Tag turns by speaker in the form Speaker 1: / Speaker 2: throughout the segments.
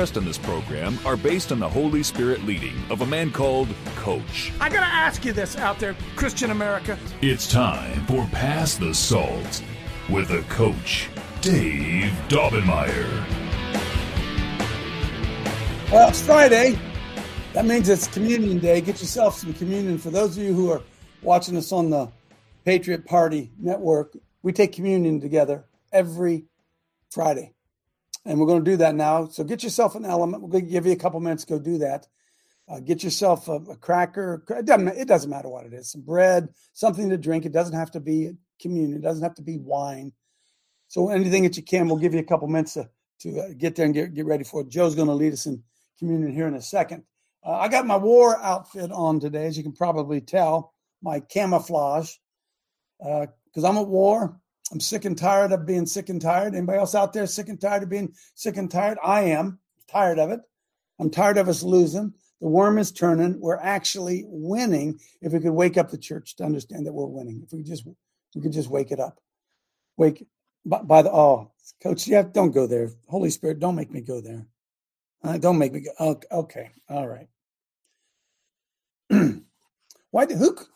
Speaker 1: in this program are based on the Holy Spirit leading of a man called Coach.
Speaker 2: I gotta ask you this out there, Christian America.
Speaker 1: It's time for Pass the Salt with the coach, Dave Daubenmire.
Speaker 3: Well, it's Friday. That means it's Communion Day. Get yourself some communion. For those of you who are watching us on the Patriot Party Network, we take communion together every Friday. And we're going to do that now. So get yourself an element. We're going to give you a couple minutes to go do that. Uh, get yourself a, a cracker. It doesn't, it doesn't matter what it is. Some bread, something to drink. It doesn't have to be communion. It doesn't have to be wine. So anything that you can, we'll give you a couple minutes to, to uh, get there and get, get ready for it. Joe's going to lead us in communion here in a second. Uh, I got my war outfit on today, as you can probably tell, my camouflage, because I'm at war. I'm sick and tired of being sick and tired. Anybody else out there sick and tired of being sick and tired? I am tired of it. I'm tired of us losing. The worm is turning. We're actually winning. If we could wake up the church to understand that we're winning, if we just we could just wake it up, wake by, by the oh, Coach Jeff, don't go there. Holy Spirit, don't make me go there. Uh, don't make me go. Okay, okay. all right. Why the hook?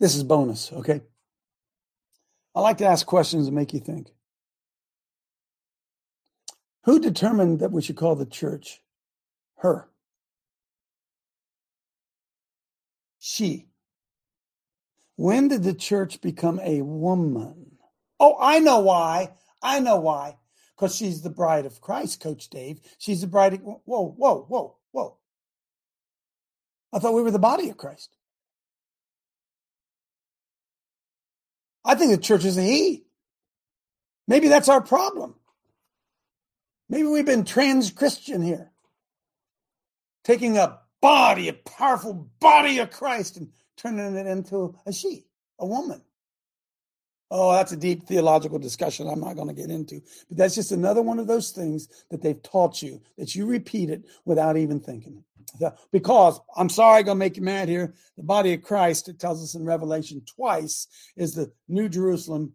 Speaker 3: this is bonus, okay? I like to ask questions and make you think. Who determined that we should call the church her? She. When did the church become a woman? Oh, I know why. I know why. Because she's the bride of Christ, Coach Dave. She's the bride of. Whoa, whoa, whoa, whoa. I thought we were the body of Christ. I think the church is a he. Maybe that's our problem. Maybe we've been trans Christian here, taking a body, a powerful body of Christ, and turning it into a she, a woman. Oh, that's a deep theological discussion I'm not going to get into. But that's just another one of those things that they've taught you that you repeat it without even thinking. Because I'm sorry, I'm going to make you mad here. The body of Christ, it tells us in Revelation twice, is the New Jerusalem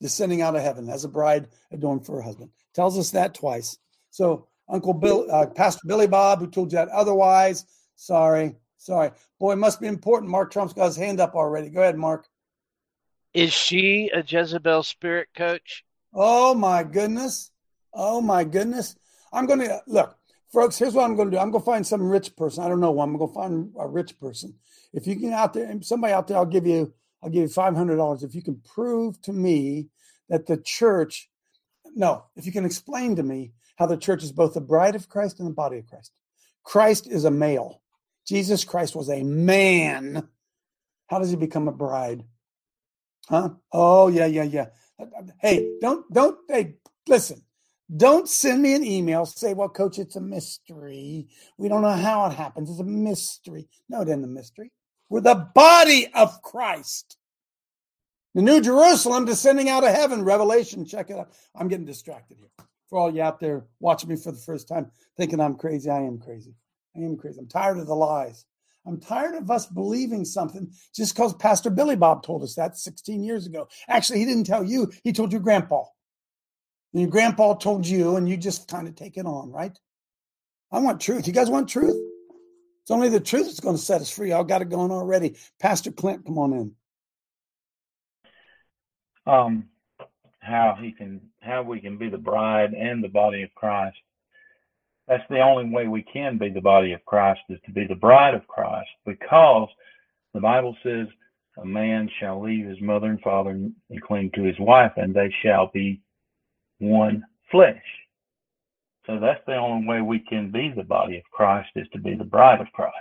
Speaker 3: descending out of heaven as a bride adorned for her husband. Tells us that twice. So, Uncle Bill, uh, Pastor Billy Bob, who told you that otherwise, sorry, sorry. Boy, it must be important. Mark Trump's got his hand up already. Go ahead, Mark.
Speaker 4: Is she a Jezebel spirit coach?
Speaker 3: Oh my goodness. Oh my goodness. I'm going to look, folks. Here's what I'm going to do. I'm going to find some rich person. I don't know one. I'm going to find a rich person. If you can out there, somebody out there, I'll give you, I'll give you five hundred dollars if you can prove to me that the church. No, if you can explain to me how the church is both the bride of Christ and the body of Christ. Christ is a male. Jesus Christ was a man. How does he become a bride? Huh? Oh yeah, yeah, yeah. Hey, don't don't hey, listen. Don't send me an email. Say, well, coach, it's a mystery. We don't know how it happens. It's a mystery. No, it isn't a mystery. We're the body of Christ. The New Jerusalem descending out of heaven. Revelation. Check it out. I'm getting distracted here. For all you out there watching me for the first time, thinking I'm crazy, I am crazy. I am crazy. I'm tired of the lies. I'm tired of us believing something just because Pastor Billy Bob told us that 16 years ago. Actually, he didn't tell you, he told your grandpa. And your grandpa told you, and you just kind of take it on, right? I want truth. You guys want truth? It's only the truth that's going to set us free. I've got it going already. Pastor Clint, come on in.
Speaker 5: Um, how he can, how we can be the bride and the body of Christ that's the only way we can be the body of Christ is to be the bride of Christ because the Bible says a man shall leave his mother and father and cling to his wife and they shall be one flesh. So that's the only way we can be the body of Christ is to be the bride of Christ.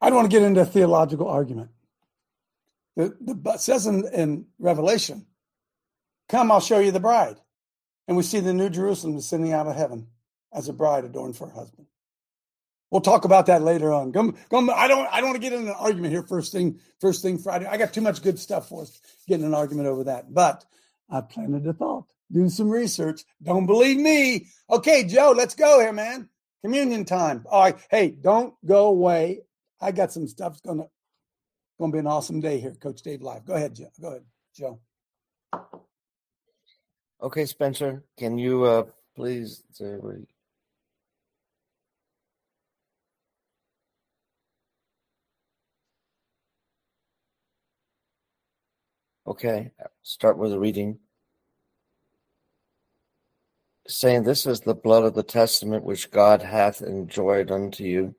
Speaker 3: I don't want to get into a theological argument. The, the says in, in Revelation, "Come, I'll show you the bride," and we see the New Jerusalem descending out of heaven as a bride adorned for her husband. We'll talk about that later on. Come, come, I don't, I don't want to get in an argument here. First thing, first thing Friday. I got too much good stuff for us getting an argument over that. But I planted a thought. Do some research. Don't believe me. Okay, Joe, let's go here, man. Communion time. All right. Hey, don't go away. I got some stuff. It's gonna gonna be an awesome day here, Coach Dave Live. Go ahead, Joe. Go ahead, Joe.
Speaker 6: Okay, Spencer, can you uh please Okay, start with the reading. Saying, This is the blood of the testament which God hath enjoyed unto you.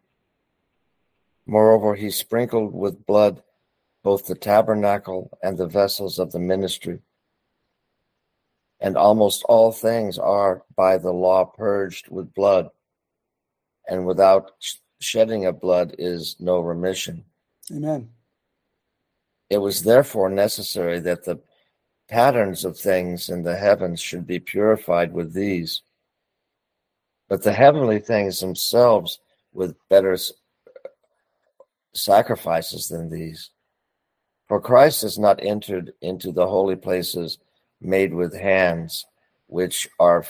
Speaker 6: Moreover, he sprinkled with blood both the tabernacle and the vessels of the ministry. And almost all things are by the law purged with blood, and without shedding of blood is no remission.
Speaker 3: Amen.
Speaker 6: It was therefore necessary that the patterns of things in the heavens should be purified with these, but the heavenly things themselves with better sacrifices than these. For Christ has not entered into the holy places made with hands, which are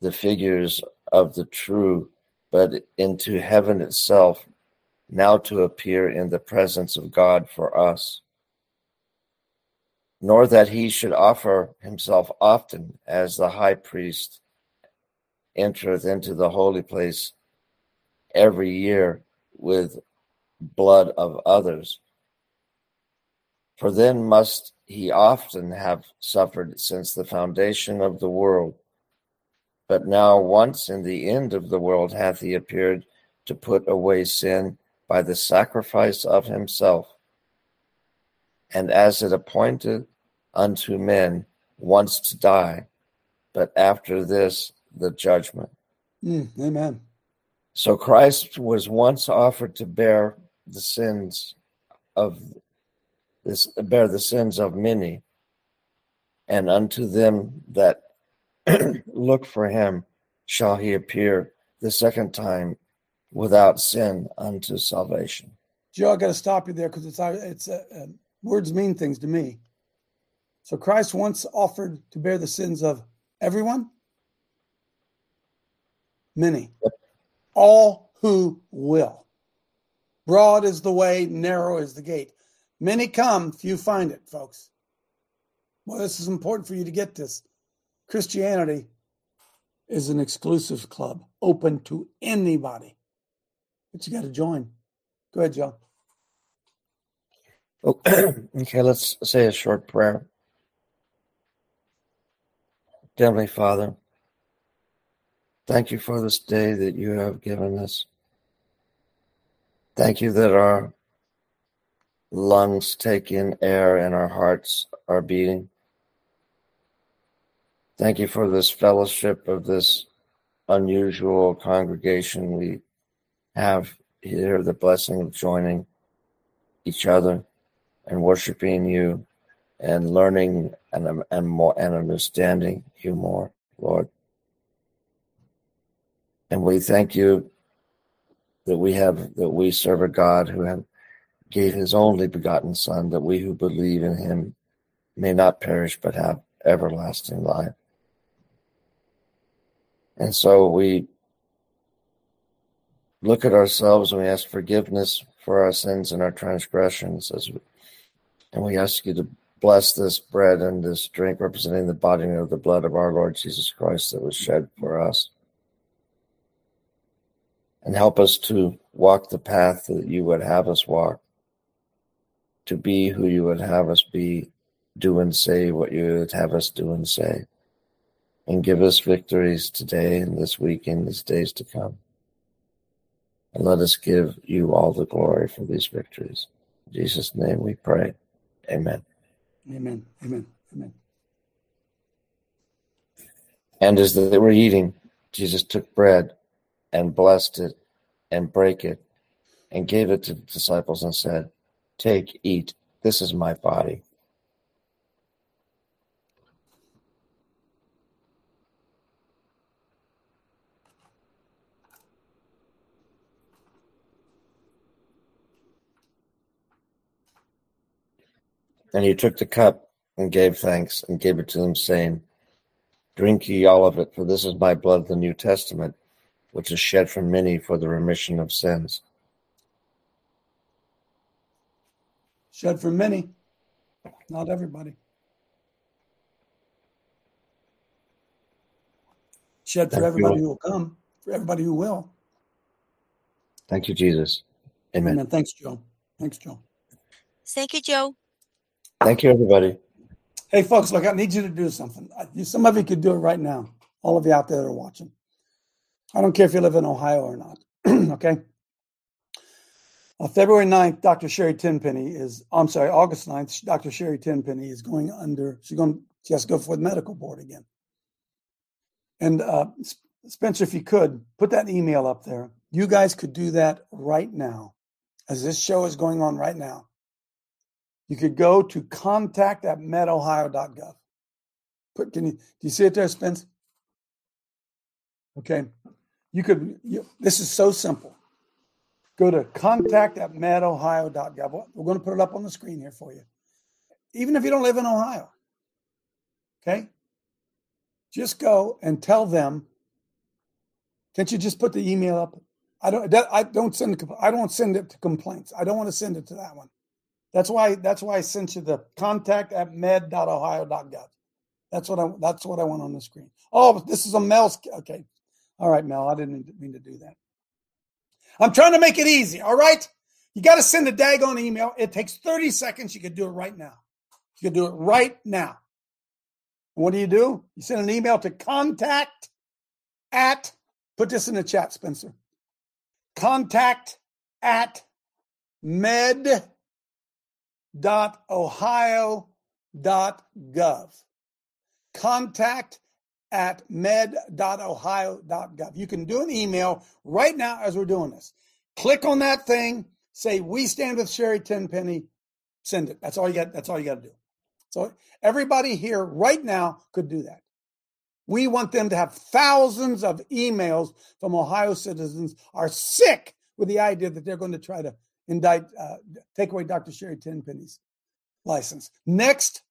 Speaker 6: the figures of the true, but into heaven itself, now to appear in the presence of God for us nor that he should offer himself often as the high priest entereth into the holy place every year with blood of others. For then must he often have suffered since the foundation of the world. But now, once in the end of the world, hath he appeared to put away sin by the sacrifice of himself. And as it appointed unto men once to die, but after this, the judgment.
Speaker 3: Mm, amen.
Speaker 6: So Christ was once offered to bear the sins of this bear the sins of many, and unto them that look for him shall he appear the second time without sin unto salvation.
Speaker 3: Joe, I got to stop you there because it's it's uh, uh, words mean things to me. So Christ once offered to bear the sins of everyone? Many. All who will. Broad is the way, narrow is the gate. Many come, few find it, folks. Well, this is important for you to get this. Christianity is an exclusive club, open to anybody. But you got to join. Go ahead, Joe.
Speaker 6: Oh, okay, let's say a short prayer. Heavenly Father, thank you for this day that you have given us. Thank you that our lungs take in air and our hearts are beating. Thank you for this fellowship of this unusual congregation we have here, the blessing of joining each other and worshiping you and learning and and more and understanding you more, Lord. And we thank you that we have that we serve a God who have gave his only begotten Son, that we who believe in him may not perish but have everlasting life. And so we look at ourselves and we ask forgiveness for our sins and our transgressions as we, and we ask you to Bless this bread and this drink, representing the body of the blood of our Lord Jesus Christ that was shed for us. And help us to walk the path that you would have us walk, to be who you would have us be, do and say what you would have us do and say. And give us victories today and this week and these days to come. And let us give you all the glory for these victories. In Jesus' name we pray. Amen.
Speaker 3: Amen. Amen. Amen.
Speaker 6: And as they were eating, Jesus took bread and blessed it and brake it and gave it to the disciples and said, Take, eat, This is my body. And he took the cup and gave thanks and gave it to them, saying, Drink ye all of it, for this is my blood of the New Testament, which is shed for many for the remission of sins.
Speaker 3: Shed for many, not everybody. Shed for
Speaker 6: Thank
Speaker 3: everybody
Speaker 6: you.
Speaker 3: who will come, for everybody who will.
Speaker 6: Thank you, Jesus. Amen.
Speaker 3: Amen. Thanks, Joe. Thanks, Joe.
Speaker 7: Thank you, Joe.
Speaker 6: Thank you, everybody.
Speaker 3: Hey, folks, look, I need you to do something. Some of you could do it right now. All of you out there that are watching. I don't care if you live in Ohio or not. okay. Uh, February 9th, Dr. Sherry Tenpenny is, I'm sorry, August 9th, Dr. Sherry Tenpenny is going under, she's going, she has to go for the medical board again. And uh, Spencer, if you could, put that email up there. You guys could do that right now as this show is going on right now you could go to contact at medohio.gov. Put, can you, do you see it there, Spence? Okay. You could, you, this is so simple. Go to contact at medohio.gov. We're going to put it up on the screen here for you. Even if you don't live in Ohio. Okay. Just go and tell them. Can't you just put the email up? I don't, I don't send, I don't send it to complaints. I don't want to send it to that one. That's why that's why I sent you the contact at med.ohio.gov. That's what I that's what I want on the screen. Oh, this is a Mel's okay. All right, Mel. I didn't mean to do that. I'm trying to make it easy. All right. You got to send a daggone email. It takes 30 seconds. You could do it right now. You could do it right now. What do you do? You send an email to contact at put this in the chat, Spencer. Contact at med med.ohio.gov. Contact at med.ohio.gov. You can do an email right now as we're doing this. Click on that thing, say we stand with Sherry Tenpenny, send it. That's all you got. That's all you got to do. So everybody here right now could do that. We want them to have thousands of emails from Ohio citizens are sick with the idea that they're going to try to indict, uh, take away Dr. Sherry Tenpenny's license. Next,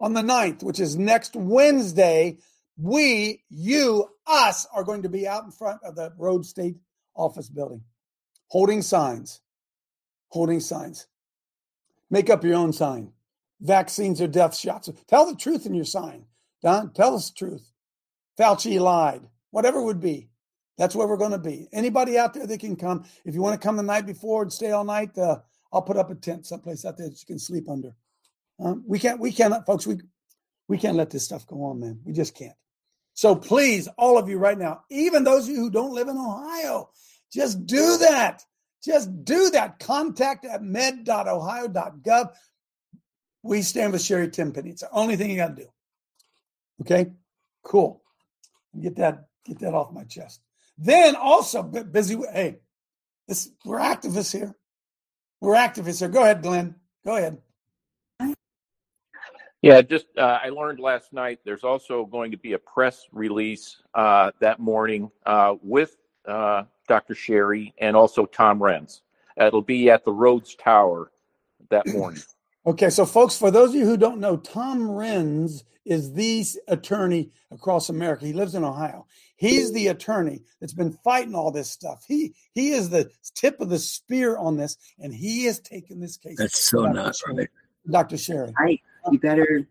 Speaker 3: on the 9th, which is next Wednesday, we, you, us are going to be out in front of the Rhodes State Office building, holding signs, holding signs. Make up your own sign. Vaccines are death shots. Tell the truth in your sign. Don, tell us the truth. Fauci lied. Whatever would be. That's where we're going to be. Anybody out there that can come, if you want to come the night before and stay all night, uh, I'll put up a tent someplace out there that you can sleep under. Um, we can't, we cannot, folks. We we can't let this stuff go on, man. We just can't. So please, all of you right now, even those of you who don't live in Ohio, just do that. Just do that. Contact at med.ohio.gov. We stand with Sherry Tenpenny. It's the only thing you got to do. Okay, cool. Get that get that off my chest. Then also busy. Hey, this we're activists here. We're activists here. Go ahead, Glenn. Go ahead.
Speaker 8: Yeah, just uh, I learned last night there's also going to be a press release uh, that morning uh, with uh, Dr. Sherry and also Tom Renz. It'll be at the Rhodes Tower that morning.
Speaker 3: Okay, so folks, for those of you who don't know, Tom Renz is the attorney across America. He lives in Ohio. He's the attorney that's been fighting all this stuff. He he is the tip of the spear on this, and he has taken this case.
Speaker 9: That's so
Speaker 3: Dr.
Speaker 9: not
Speaker 3: Sherry-
Speaker 9: right.
Speaker 3: Dr. Sherry.
Speaker 9: Right. You better.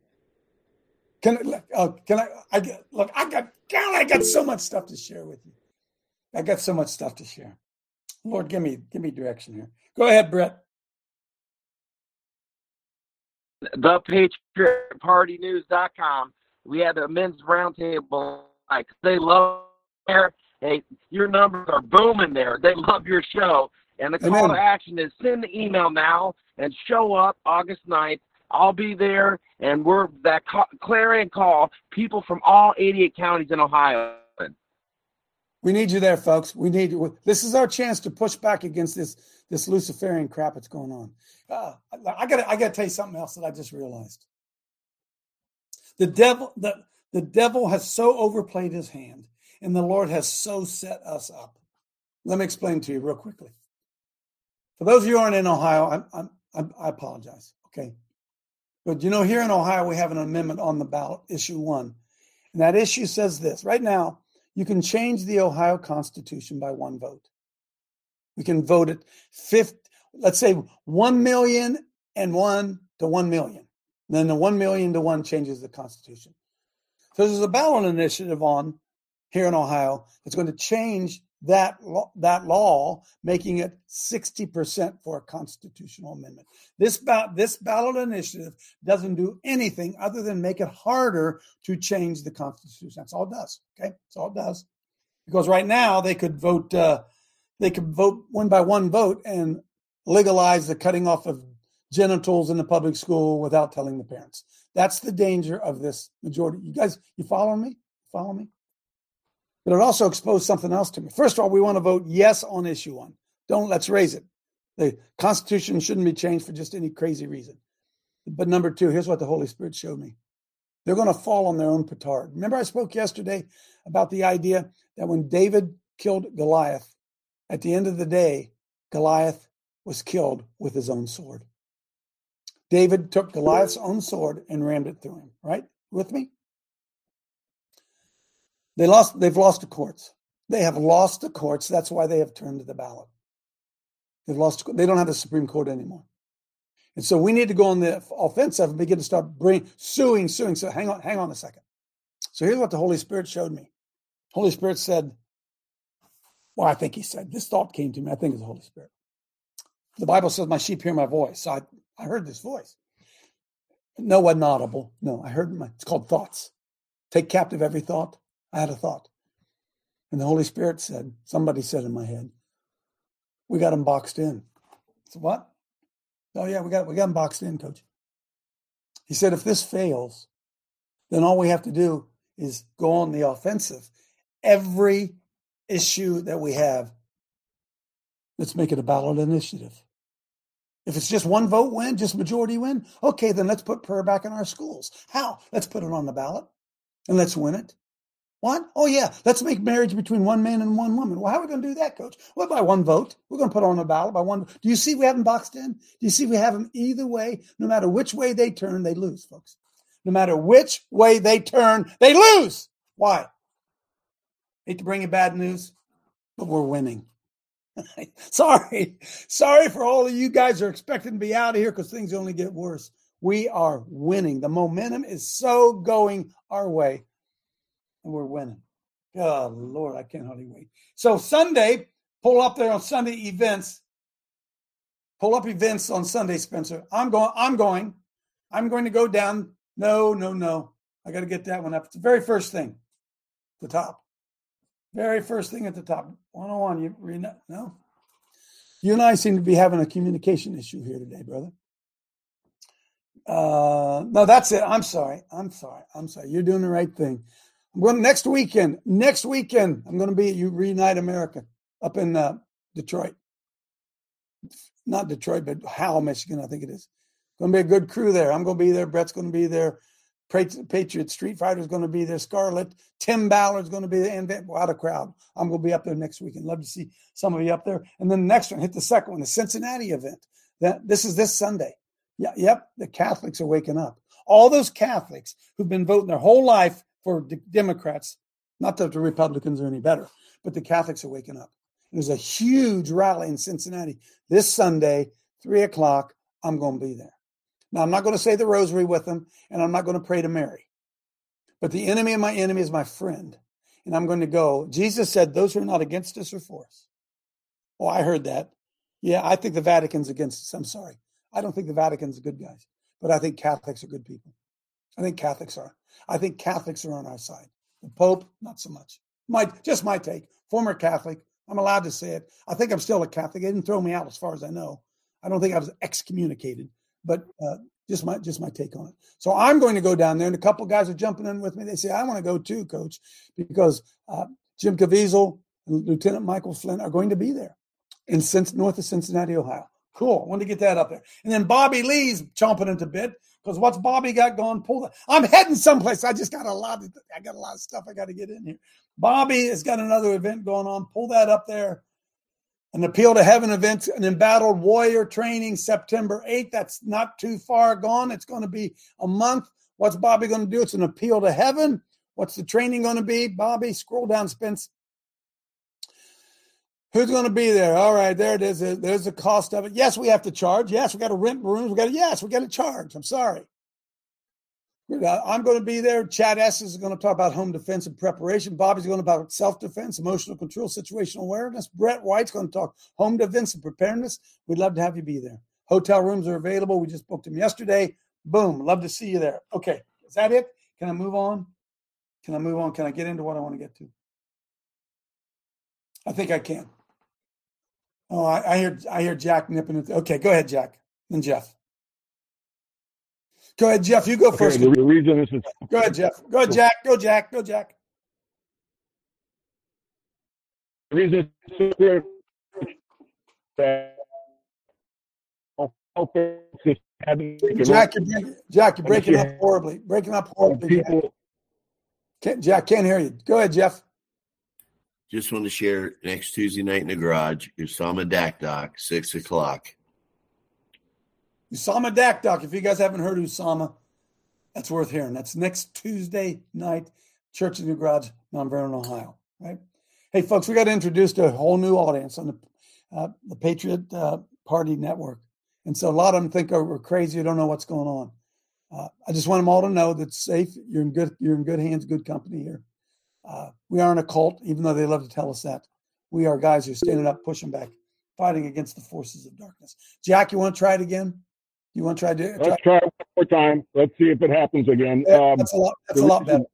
Speaker 3: Can I, uh, can I, I get, look, I got, God, I got so much stuff to share with you. I got so much stuff to share. Lord, give me, give me direction here. Go ahead, Brett.
Speaker 10: the patriotpartynews.com. We had a men's roundtable. Like they love there. Hey, your numbers are booming there. They love your show. And the call to action is send the email now and show up August 9th. I'll be there, and we're that clarion call. People from all 88 counties in Ohio.
Speaker 3: We need you there, folks. We need you. This is our chance to push back against this this Luciferian crap that's going on. Uh, I got I got to tell you something else that I just realized. The devil the the devil has so overplayed his hand, and the Lord has so set us up. Let me explain to you real quickly. For those of you aren't in Ohio, I'm, I'm, I'm, i apologize. Okay, but you know, here in Ohio, we have an amendment on the ballot, issue one, and that issue says this: right now, you can change the Ohio Constitution by one vote. We can vote it fifth, let's say one million and one to one million. And then the one million to one changes the Constitution. So there's a ballot initiative on here in Ohio that's going to change that law, that law, making it 60% for a constitutional amendment. This ba- this ballot initiative doesn't do anything other than make it harder to change the Constitution. That's all it does. Okay, that's all it does. Because right now they could vote. Uh, they could vote one by one vote and legalize the cutting off of genitals in the public school without telling the parents. That's the danger of this majority. You guys, you follow me? Follow me? But it also exposed something else to me. First of all, we want to vote yes on issue one. Don't let's raise it. The Constitution shouldn't be changed for just any crazy reason. But number two, here's what the Holy Spirit showed me. They're going to fall on their own petard. Remember, I spoke yesterday about the idea that when David killed Goliath, at the end of the day, Goliath was killed with his own sword. David took Goliath's own sword and rammed it through him, right? With me? They lost, they've lost the courts. They have lost the courts. That's why they have turned to the ballot. They've lost, they don't have the Supreme Court anymore. And so we need to go on the offensive and begin to start bring, suing, suing. So hang on, hang on a second. So here's what the Holy Spirit showed me. Holy Spirit said, well, I think he said, this thought came to me. I think it's the Holy Spirit. The Bible says, My sheep hear my voice. So I, I heard this voice. No, wasn't audible. No, I heard my, it's called thoughts. Take captive every thought. I had a thought. And the Holy Spirit said, somebody said in my head, we got them boxed in. So what? Oh yeah, we got we got them boxed in, coach. He said, if this fails, then all we have to do is go on the offensive. Every issue that we have, let's make it a ballot initiative. If it's just one vote win, just majority win, okay, then let's put prayer back in our schools. How? Let's put it on the ballot and let's win it. What? Oh, yeah, let's make marriage between one man and one woman. Well, how are we going to do that, coach? Well, by one vote. We're going to put on a ballot by one. Do you see we have them boxed in? Do you see we have them either way? No matter which way they turn, they lose, folks. No matter which way they turn, they lose. Why? Hate to bring you bad news but we're winning. sorry, sorry for all of you guys are expecting to be out of here because things only get worse. We are winning. The momentum is so going our way, and we're winning. Oh, Lord, I can't hardly wait. So Sunday, pull up there on Sunday events. Pull up events on Sunday, Spencer. I'm going. I'm going. I'm going to go down. No, no, no. I got to get that one up. It's the very first thing, the top. Very first thing at the top. 101. You read that? No? You and I seem to be having a communication issue here today, brother. Uh, no, that's it. I'm sorry. I'm sorry. I'm sorry. You're doing the right thing. I'm going next weekend. Next weekend, I'm going to be at you Reunite America up in uh, Detroit. Not Detroit, but Howell, Michigan, I think it is. Going to be a good crew there. I'm going to be there. Brett's going to be there. Patriot Street Fighter is going to be there. Scarlet, Tim Ballard's going to be there, and what a crowd! I'm going to be up there next weekend. love to see some of you up there. And then the next one, hit the second one, the Cincinnati event. That this is this Sunday. Yeah, yep, the Catholics are waking up. All those Catholics who've been voting their whole life for the Democrats, not that the Republicans are any better, but the Catholics are waking up. There's a huge rally in Cincinnati this Sunday, three o'clock. I'm going to be there. Now, I'm not going to say the rosary with them, and I'm not going to pray to Mary. But the enemy of my enemy is my friend. And I'm going to go. Jesus said, Those who are not against us are for us. Oh, I heard that. Yeah, I think the Vatican's against us. I'm sorry. I don't think the Vatican's good guys, but I think Catholics are good people. I think Catholics are. I think Catholics are on our side. The Pope, not so much. My just my take. Former Catholic. I'm allowed to say it. I think I'm still a Catholic. They didn't throw me out as far as I know. I don't think I was excommunicated but uh, just my just my take on it. So I'm going to go down there, and a couple guys are jumping in with me. They say I want to go too, Coach, because uh, Jim Caviezel and Lieutenant Michael Flynn are going to be there in north of Cincinnati, Ohio. Cool. I want to get that up there. And then Bobby Lee's chomping into bit because what's Bobby got going? Pull that. I'm heading someplace. I just got a lot. Of, I got a lot of stuff I got to get in here. Bobby has got another event going on. Pull that up there. An appeal to heaven event, an embattled warrior training September 8th. That's not too far gone. It's going to be a month. What's Bobby going to do? It's an appeal to heaven. What's the training going to be? Bobby, scroll down, Spence. Who's going to be there? All right, there it is. There's the cost of it. Yes, we have to charge. Yes, we got to rent rooms. We got to, yes, we got to charge. I'm sorry. I'm going to be there. Chad S is going to talk about home defense and preparation. Bobby's going to talk about self defense, emotional control, situational awareness. Brett White's going to talk home defense and preparedness. We'd love to have you be there. Hotel rooms are available. We just booked them yesterday. Boom. Love to see you there. Okay. Is that it? Can I move on? Can I move on? Can I get into what I want to get to? I think I can. Oh, I, I hear I hear Jack nipping it. Okay, go ahead, Jack. and Jeff. Go ahead, Jeff. You go first.
Speaker 9: Okay, the reason this is
Speaker 3: go ahead, Jeff. Go ahead, Jack. Go, Jack. Go, Jack.
Speaker 9: The reason that
Speaker 3: Jack, you're breaking, Jack, you're breaking up horribly. Breaking up horribly. People, Jack. Jack, can't hear you. Go ahead, Jeff.
Speaker 11: Just want to share next Tuesday night in the garage, Usama Dakdok, six o'clock.
Speaker 3: Usama Dakdok. If you guys haven't heard Usama, that's worth hearing. That's next Tuesday night, Church in the Garage, Mount Vernon, Ohio. Right? Hey, folks, we got to introduce a whole new audience on the uh, the Patriot uh, Party Network, and so a lot of them think we're crazy. Don't know what's going on. Uh, I just want them all to know that safe. You're in good. You're in good hands. Good company here. Uh, we aren't a cult, even though they love to tell us that. We are guys who are standing up, pushing back, fighting against the forces of darkness. Jack, you want to try it again? You want to try to?
Speaker 9: Try? Let's try it one more time. Let's see if it happens again.
Speaker 3: Yeah, um, that's a lot. That's a lot better.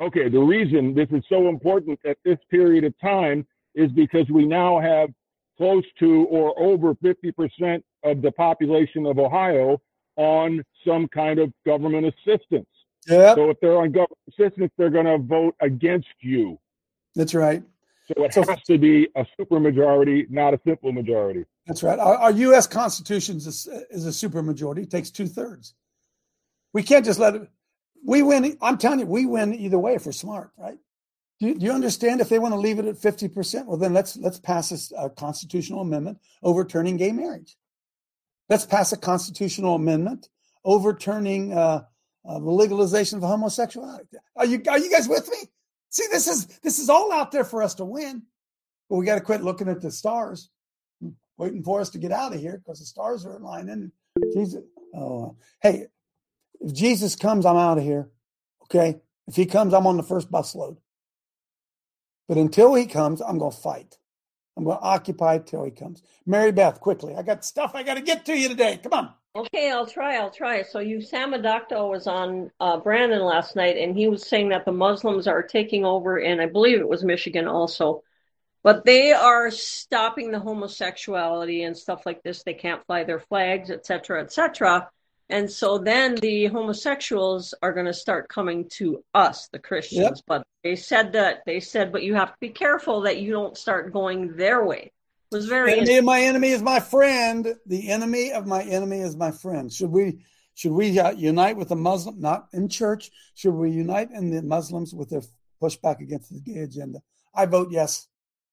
Speaker 9: Okay, the reason this is so important at this period of time is because we now have close to or over 50% of the population of Ohio on some kind of government assistance.
Speaker 3: Yeah.
Speaker 9: So if they're on government assistance, they're going to vote against you.
Speaker 3: That's right.
Speaker 9: So it so, has to be a supermajority, not a simple majority.
Speaker 3: That's right. Our, our U.S. Constitution is a, is a supermajority. It takes two thirds. We can't just let it. We win. I'm telling you, we win either way if we're smart, right? Do you, do you understand? If they want to leave it at fifty percent, well, then let's let's pass a, a constitutional amendment overturning gay marriage. Let's pass a constitutional amendment overturning uh, uh, the legalization of homosexuality. Are you are you guys with me? See, this is this is all out there for us to win, but we got to quit looking at the stars, waiting for us to get out of here because the stars are aligning. Jesus, oh, hey, if Jesus comes, I'm out of here. Okay, if he comes, I'm on the first busload. But until he comes, I'm going to fight. I'm going to occupy till he comes. Mary Beth, quickly. I got stuff I got to get to you today. Come on.
Speaker 12: Okay, I'll try. I'll try. So Usama Dakdok was on uh, Brandon last night, and he was saying that the Muslims are taking over, and I believe it was Michigan also, but they are stopping the homosexuality and stuff like this. They can't fly their flags, etc., etc. And so then the homosexuals are going to start coming to us, the Christians. Yep. But they said that they said, but you have to be careful that you don't start going their way was very.
Speaker 3: The enemy of my enemy is my friend. The enemy of my enemy is my friend. Should we? Should we uh, unite with the Muslim, not in church? Should we unite in the Muslims with their pushback against the gay agenda? I vote yes.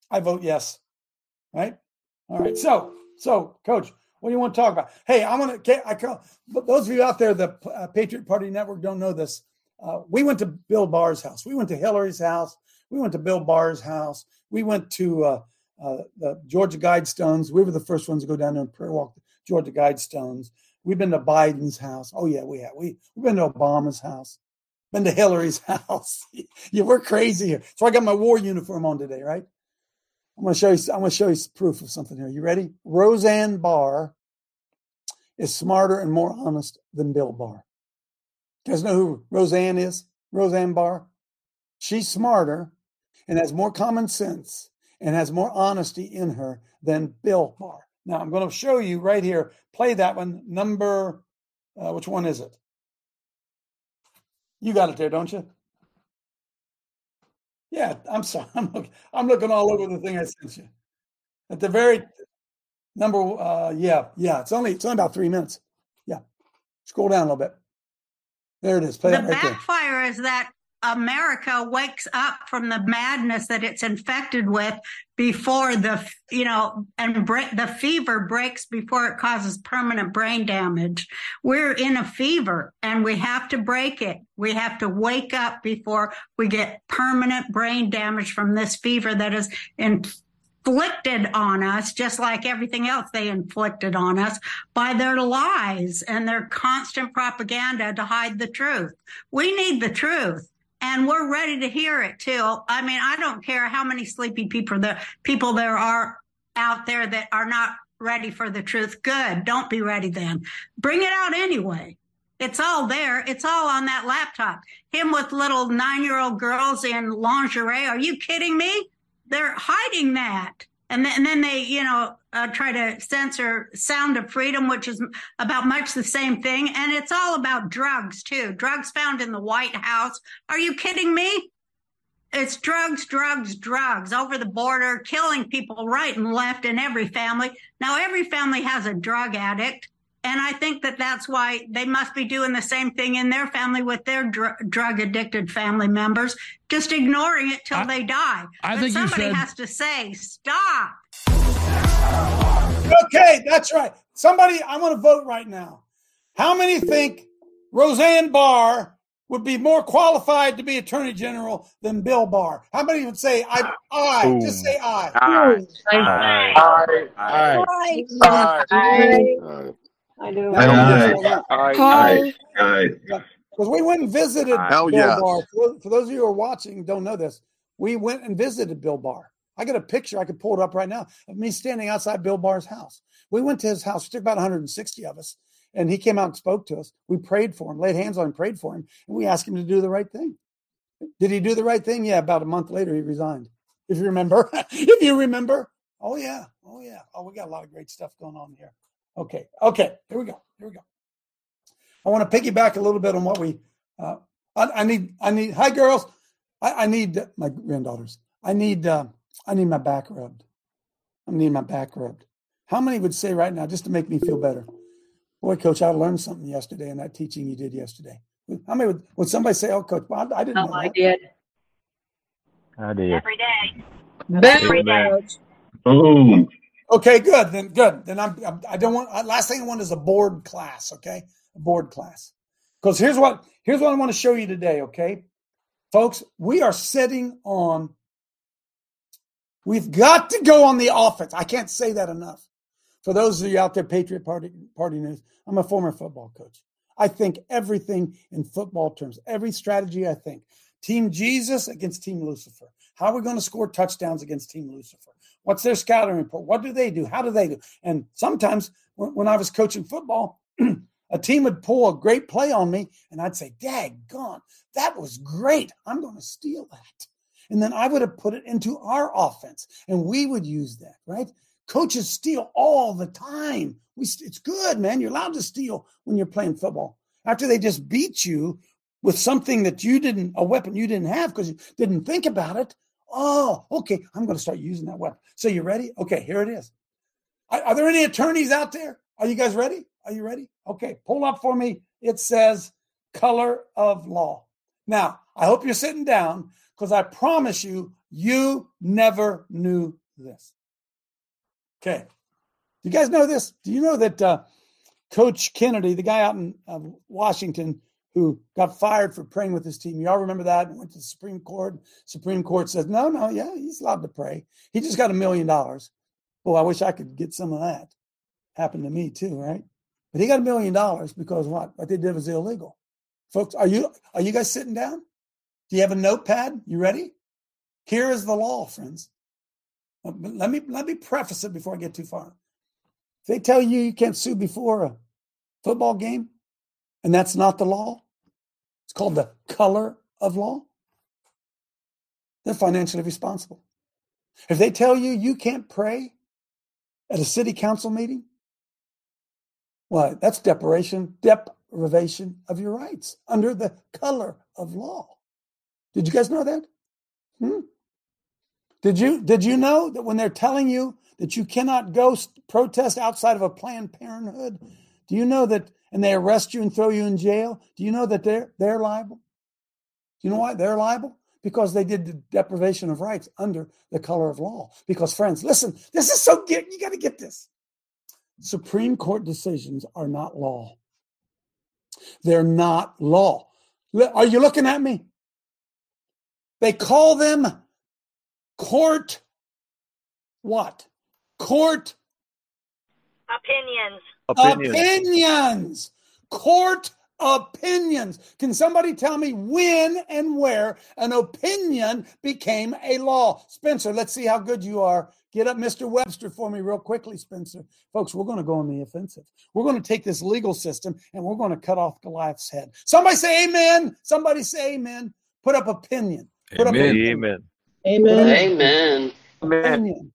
Speaker 3: I vote yes. Right. All right. So, so, Coach, what do you want to talk about? Hey, I'm gonna. I call, but those of you out there, the uh, Patriot Party Network, don't know this. Uh, we went to Bill Barr's house. We went to Hillary's house. We went to Bill Barr's house. We went to uh, the Georgia Guidestones. We were the first ones to go down there and prayer walk the Georgia Guidestones. We've been to Biden's house. Oh yeah, we have. We we've been to Obama's house. Been to Hillary's house. yeah, we're crazy here. So I got my war uniform on today, right? I'm to show you. I'm going to show you proof of something here. You ready? Roseanne Barr is smarter and more honest than Bill Barr. You guys know who Roseanne is? Roseanne Barr. She's smarter and has more common sense and has more honesty in her than Bill Barr. Now, I'm going to show you right here. Play that one. Number, uh, which one is it? You got it there, don't you? Yeah, I'm sorry. I'm looking, I'm looking all over the thing I sent you. At the very number, uh, yeah, yeah. It's only it's only about three minutes. Yeah, scroll down a little bit. There it is. Play
Speaker 13: the
Speaker 3: that right
Speaker 13: backfire is that America wakes up from the madness that it's infected with before the, you know, and bre- the fever breaks before it causes permanent brain damage. We're in a fever and we have to break it. We have to wake up before we get permanent brain damage from this fever that is inflicted on us, just like everything else they inflicted on us by their lies and their constant propaganda to hide the truth. We need the truth and we're ready to hear it too. I mean, I don't care how many sleepy people the people there are out there that are not ready for the truth. Good. Don't be ready then. Bring it out anyway. It's all there. It's all on that laptop. Him with little nine year old girls in lingerie. Are you kidding me? They're hiding that. And then, and then they, you know, uh, try to censor Sound of Freedom, which is about much the same thing. And it's all about drugs, too. Drugs found in the White House. Are you kidding me? It's drugs, drugs, drugs over the border, killing people right and left in every family. Now, every family has a drug addict. And I think that that's why they must be doing the same thing in their family with their dr- drug addicted family members, just ignoring it till
Speaker 14: I-
Speaker 13: they die.
Speaker 14: I
Speaker 13: but
Speaker 14: think
Speaker 13: somebody
Speaker 14: said-
Speaker 13: has to say, stop.
Speaker 3: Okay, that's right. Somebody, I want to vote right now. How many think Roseanne Barr would be more qualified to be Attorney General than Bill Barr? How many would say I? I just say I.
Speaker 5: Aye.
Speaker 3: Aye.
Speaker 5: Aye.
Speaker 3: Aye. I do.
Speaker 5: Aye. Aye. Aye.
Speaker 3: Because we went and visited
Speaker 5: Hell
Speaker 3: Bill
Speaker 5: yes.
Speaker 3: Barr. For, for those of you who are watching, don't know this. We went and visited Bill Barr. I got a picture. I could pull it up right now of me standing outside Bill Barr's house. We went to his house. It took about 160 of us, and he came out and spoke to us. We prayed for him, laid hands on him, prayed for him, and we asked him to do the right thing. Did he do the right thing? Yeah. About a month later, he resigned. If you remember, if you remember. Oh yeah. Oh yeah. Oh, we got a lot of great stuff going on here. Okay. Okay. Here we go. Here we go. I want to piggyback a little bit on what we. Uh, I, I need. I need. Hi, girls. I, I need my granddaughters. I need. Uh, I need my back rubbed. I need my back rubbed. How many would say right now, just to make me feel better? Boy, coach, I learned something yesterday in that teaching you did yesterday. How many would, would somebody say, "Oh, coach, well, I, I didn't know"?
Speaker 15: I
Speaker 3: that."
Speaker 15: did.
Speaker 5: I did.
Speaker 15: Every day.
Speaker 3: Every
Speaker 15: day.
Speaker 5: Boom.
Speaker 3: Okay, good. Then good. Then I'm, I'm I don't want last thing I want is a bored class, okay? A bored class. Because here's what here's what I want to show you today, okay? Folks, we are sitting on we've got to go on the offense. I can't say that enough. For those of you out there, Patriot Party Party News, I'm a former football coach. I think everything in football terms, every strategy I think. Team Jesus against Team Lucifer. How are we going to score touchdowns against Team Lucifer? What's their scouting report? What do they do? How do they do? And sometimes when, I was coaching football, a team would pull a great play on me, and I'd say, Dag gone, that was great. I'm going to steal that. And then I would have put it into our offense, and we would use that, right? Coaches steal all the time. We, it's good, man. You're allowed to steal when you're playing football. After they just beat you with something that you didn't, a weapon you didn't have because you didn't think about it. Oh, okay. I'm going to start using that weapon. So you ready? Okay, here it is. Are, are there any attorneys out there? Are you guys ready? Are you ready? Okay, pull up for me. It says color of law. Now, I hope you're sitting down because I promise you, you never knew this. Okay. You guys know this? Do you know that uh, Coach Kennedy, the guy out in uh, Washington who got fired for praying with his team, y'all remember that? Went to the Supreme Court. Supreme Court says, no, no, yeah, he's allowed to pray. He just got a million dollars. Well, I wish I could get some of that. Happened to me too, right? But he got a million dollars because what? What they did was illegal. Folks, are you are you guys sitting down? Do you have a notepad? You ready? Here is the law, friends. Let me let me preface it before I get too far. If they tell you you can't sue before a football game, and that's not the law, it's called the color of law. They're financially responsible. If they tell you you can't pray at a city council meeting, well, that's deprivation, deprivation of your rights under the color of law. Did you guys know that? Hmm? Did you did you know that when they're telling you that you cannot go protest outside of a Planned Parenthood, do you know that and they arrest you and throw you in jail? Do you know that they're they're liable? Do you know why they're liable? Because they did the deprivation of rights under the color of law. Because friends, listen, this is so good. you got to get this. Supreme Court decisions are not law. They're not law. Are you looking at me? They call them court what? Court
Speaker 14: opinions.
Speaker 3: Opinions. opinions. Court opinions. Can somebody tell me when and where an opinion became a law? Spencer, let's see how good you are. Get up Mr. Webster for me real quickly, Spencer. Folks, we're going to go on the offensive. We're going to take this legal system and we're going to cut off Goliath's head. Somebody say amen. Somebody say amen. Put up opinion. Put
Speaker 15: amen.
Speaker 3: Up
Speaker 15: opinion.
Speaker 16: Amen.
Speaker 10: Amen.
Speaker 3: Opinion.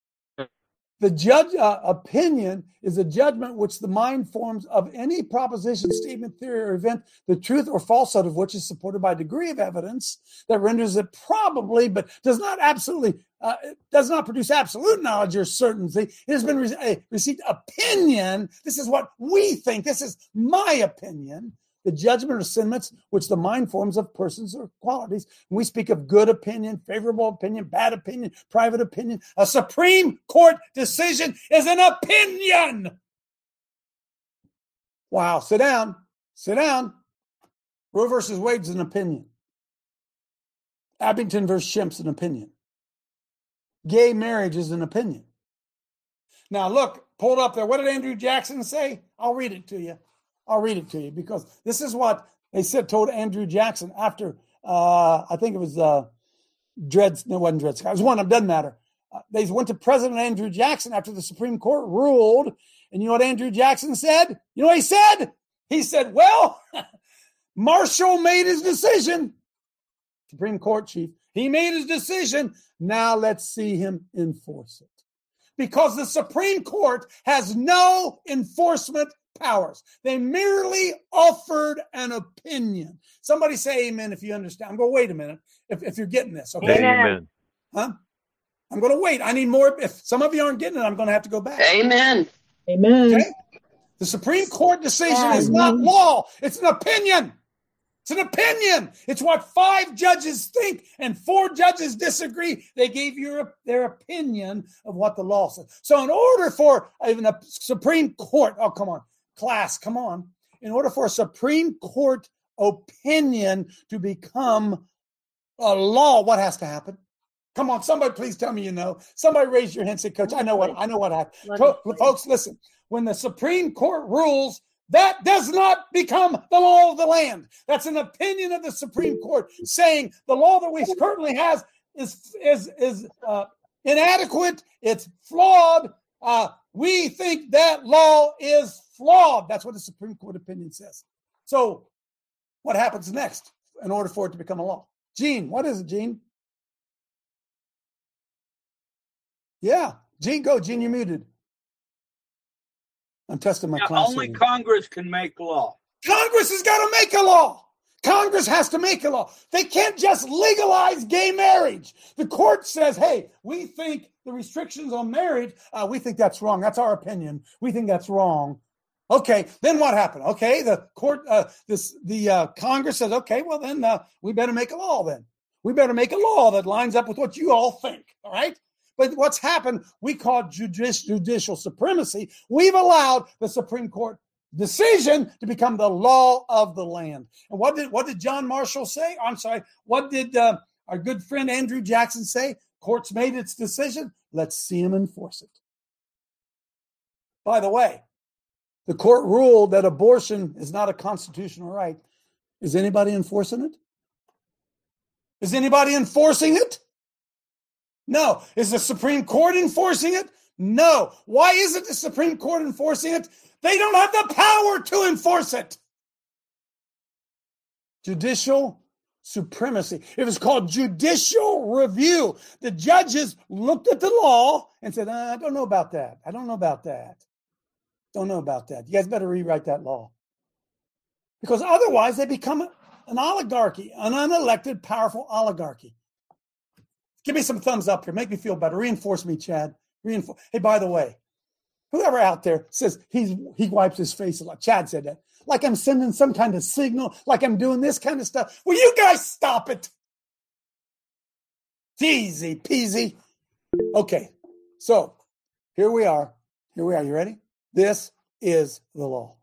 Speaker 3: The judge uh, opinion is a judgment which the mind forms of any proposition, statement, theory, or event, the truth or falsehood of which is supported by degree of evidence that renders it probably, but does not absolutely, uh, does not produce absolute knowledge or certainty. It has been re- received opinion. This is what we think. This is my opinion the judgment or sentiments which the mind forms of persons or qualities. When we speak of good opinion, favorable opinion, bad opinion, private opinion, a Supreme Court decision is an opinion. Wow, sit down, sit down. Roe versus Wade's an opinion. Abington versus Schempp's an opinion. Gay marriage is an opinion. Now, look, pulled up there. What did Andrew Jackson say? I'll read it to you. I'll read it to you because this is what they said told Andrew Jackson after uh, I think it was uh, Dred. No, it wasn't Dred Scott. It was one of them. Doesn't matter. Uh, they went to President Andrew Jackson after the Supreme Court ruled, and you know what Andrew Jackson said? You know what he said? He said, "Well, Marshall made his decision. Supreme Court chief. He made his decision. Now let's see him enforce it." Because the Supreme Court has no enforcement powers. They merely offered an opinion. Somebody say amen if you understand. I'm going, wait a minute. If, if you're getting this, okay?
Speaker 15: Amen.
Speaker 3: Huh? I'm going to wait. I need more. If some of you aren't getting it, I'm going to have to go back.
Speaker 10: Amen.
Speaker 16: Amen. Okay?
Speaker 3: The Supreme Court decision amen. is not law, it's an opinion. It's an opinion. It's what five judges think and four judges disagree. They gave you their opinion of what the law says. So, in order for even a Supreme Court, oh, come on, class, come on. In order for a Supreme Court opinion to become a law, what has to happen? Come on, somebody please tell me you know. Somebody raise your hand and say, Coach, I know what I know what happened. Folks, listen. When the Supreme Court rules, that does not become the law of the land. That's an opinion of the Supreme Court saying the law that we currently have is is is uh, inadequate. It's flawed. Uh, we think that law is flawed. That's what the Supreme Court opinion says. So, what happens next in order for it to become a law? Gene, what is it, Gene? Yeah, Gene, go. Gene, you're muted. I'm testing my class.
Speaker 17: Only Congress can make law.
Speaker 3: Congress has got to make a law. Congress has to make a law. They can't just legalize gay marriage. The court says, hey, we think the restrictions on marriage, uh, we think that's wrong. That's our opinion. We think that's wrong. Okay, then what happened? Okay, the court, uh, this the uh, Congress says, okay, well then uh, we better make a law. Then we better make a law that lines up with what you all think. All right. But what's happened? We call judici- judicial supremacy. We've allowed the Supreme Court decision to become the law of the land. And what did what did John Marshall say? I'm sorry. What did uh, our good friend Andrew Jackson say? Court's made its decision. Let's see them enforce it. By the way, the court ruled that abortion is not a constitutional right. Is anybody enforcing it? Is anybody enforcing it? No. Is the Supreme Court enforcing it? No. Why isn't the Supreme Court enforcing it? They don't have the power to enforce it. Judicial supremacy. It was called judicial review. The judges looked at the law and said, uh, I don't know about that. I don't know about that. Don't know about that. You guys better rewrite that law. Because otherwise, they become an oligarchy, an unelected, powerful oligarchy. Give me some thumbs up here. Make me feel better. Reinforce me, Chad. Reinforce. Hey, by the way, whoever out there says he's he wipes his face a lot. Chad said that. Like I'm sending some kind of signal, like I'm doing this kind of stuff. Will you guys stop it? Easy peasy. Okay, so here we are. Here we are. You ready? This is the law.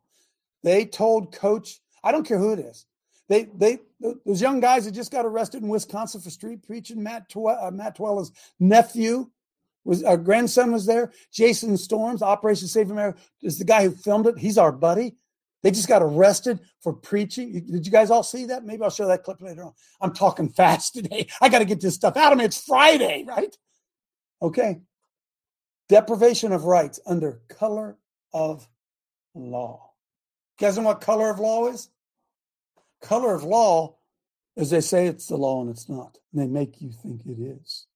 Speaker 3: They told Coach, I don't care who it is. They they those young guys that just got arrested in Wisconsin for street preaching. Matt Twe- uh, Matt Trewhella's nephew was our grandson was there. Jason Storms, Operation Save America, is the guy who filmed it. He's our buddy. They just got arrested for preaching. Did you guys all see that? Maybe I'll show that clip later on. I'm talking fast today. I got to get this stuff out of me. It's Friday, right? Okay. Deprivation of rights under color of law. You guys know what color of law is? Color of law is they say it's the law and it's not. And they make you think it is.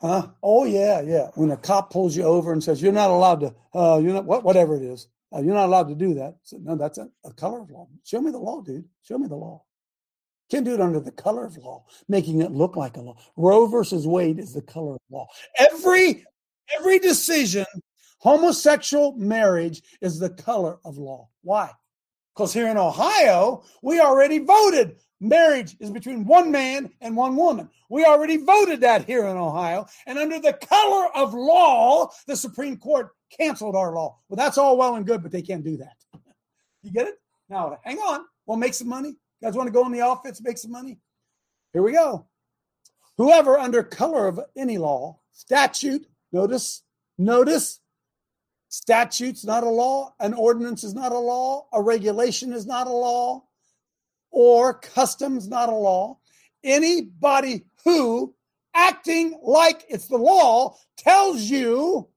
Speaker 3: Huh? Oh yeah, yeah. When a cop pulls you over and says you're not allowed to, uh, you're not what, whatever it is, uh, you're not allowed to do that. So, no, that's a, a color of law. Show me the law, dude. Show me the law. Can't do it under the color of law, making it look like a law. Roe versus Wade is the color of law. Every every decision, homosexual marriage is the color of law. Why? Because here in Ohio, we already voted marriage is between one man and one woman. We already voted that here in Ohio. And under the color of law, the Supreme Court canceled our law. Well, that's all well and good, but they can't do that. You get it? Now, hang on. We'll make some money. You guys want to go in the offense, make some money? Here we go. Whoever, under color of any law, statute, notice, notice, statute's not a law, an ordinance is not a law, a regulation is not a law, or customs not a law. Anybody who, acting like it's the law, tells you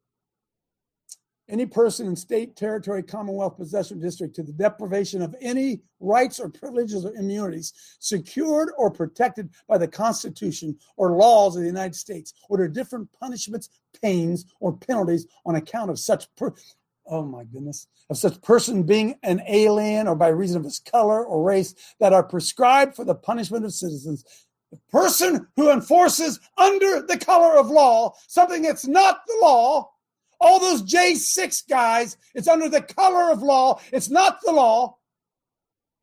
Speaker 3: any person in state, territory, commonwealth, possession, district to the deprivation of any rights or privileges or immunities secured or protected by the Constitution or laws of the United States, or to different punishments, pains, or penalties on account of such. Per- oh my goodness, of such person being an alien or by reason of his color or race that are prescribed for the punishment of citizens. The person who enforces under the color of law something that's not the law all those J6 guys, it's under the color of law. It's not the law.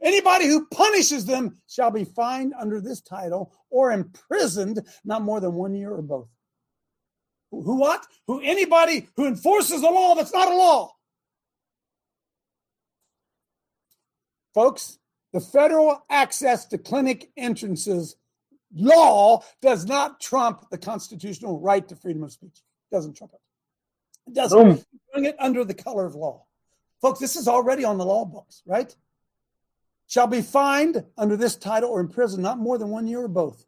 Speaker 3: Anybody who punishes them shall be fined under this title or imprisoned not more than one year or both. Who what? Who anybody who enforces a law that's not a law. Folks, the federal access to clinic entrances law does not trump the constitutional right to freedom of speech. It doesn't trump it. It doesn't
Speaker 5: Boom.
Speaker 3: bring it under the color of law. Folks, this is already on the law books, right? Shall be fined under this title or imprisoned not more than one year or both.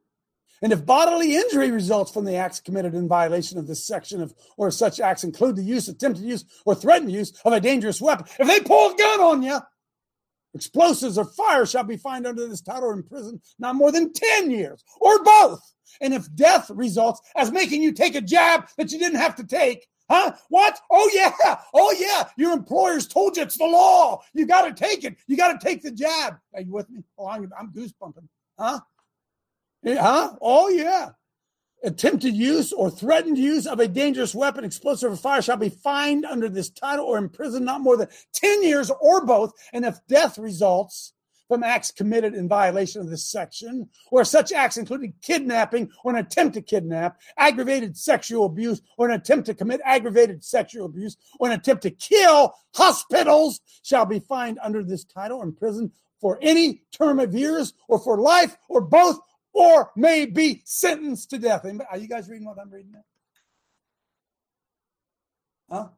Speaker 3: And if bodily injury results from the acts committed in violation of this section of or such acts include the use, attempted use, or threatened use of a dangerous weapon, if they pull a gun on you, explosives or fire shall be fined under this title or imprisoned not more than 10 years or both. And if death results as making you take a jab that you didn't have to take, Huh? What? Oh, yeah. Oh, yeah. Your employers told you it's the law. You got to take it. You got to take the jab. Are you with me? Oh, I'm, I'm goosebumping. Huh? Yeah, huh? Oh, yeah. Attempted use or threatened use of a dangerous weapon, explosive, or fire shall be fined under this title or imprisoned not more than 10 years or both. And if death results, from acts committed in violation of this section, or such acts including kidnapping or an attempt to kidnap, aggravated sexual abuse, or an attempt to commit aggravated sexual abuse, or an attempt to kill, hospitals shall be fined under this title and imprisoned for any term of years, or for life, or both, or may be sentenced to death. Are you guys reading what I'm reading now? Huh?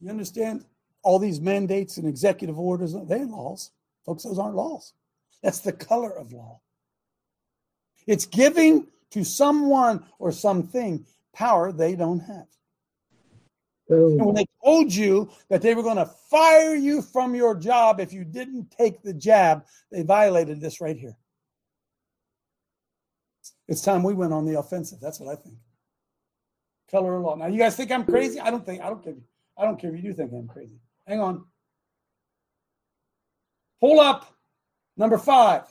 Speaker 3: You understand all these mandates and executive orders? They laws. Folks, those aren't laws. That's the color of law. It's giving to someone or something power they don't have. Oh. And when they told you that they were going to fire you from your job if you didn't take the jab, they violated this right here. It's time we went on the offensive. That's what I think. Color of law. Now, you guys think I'm crazy? I don't think. I don't care. I don't care if you do think I'm crazy. Hang on. Pull up number five.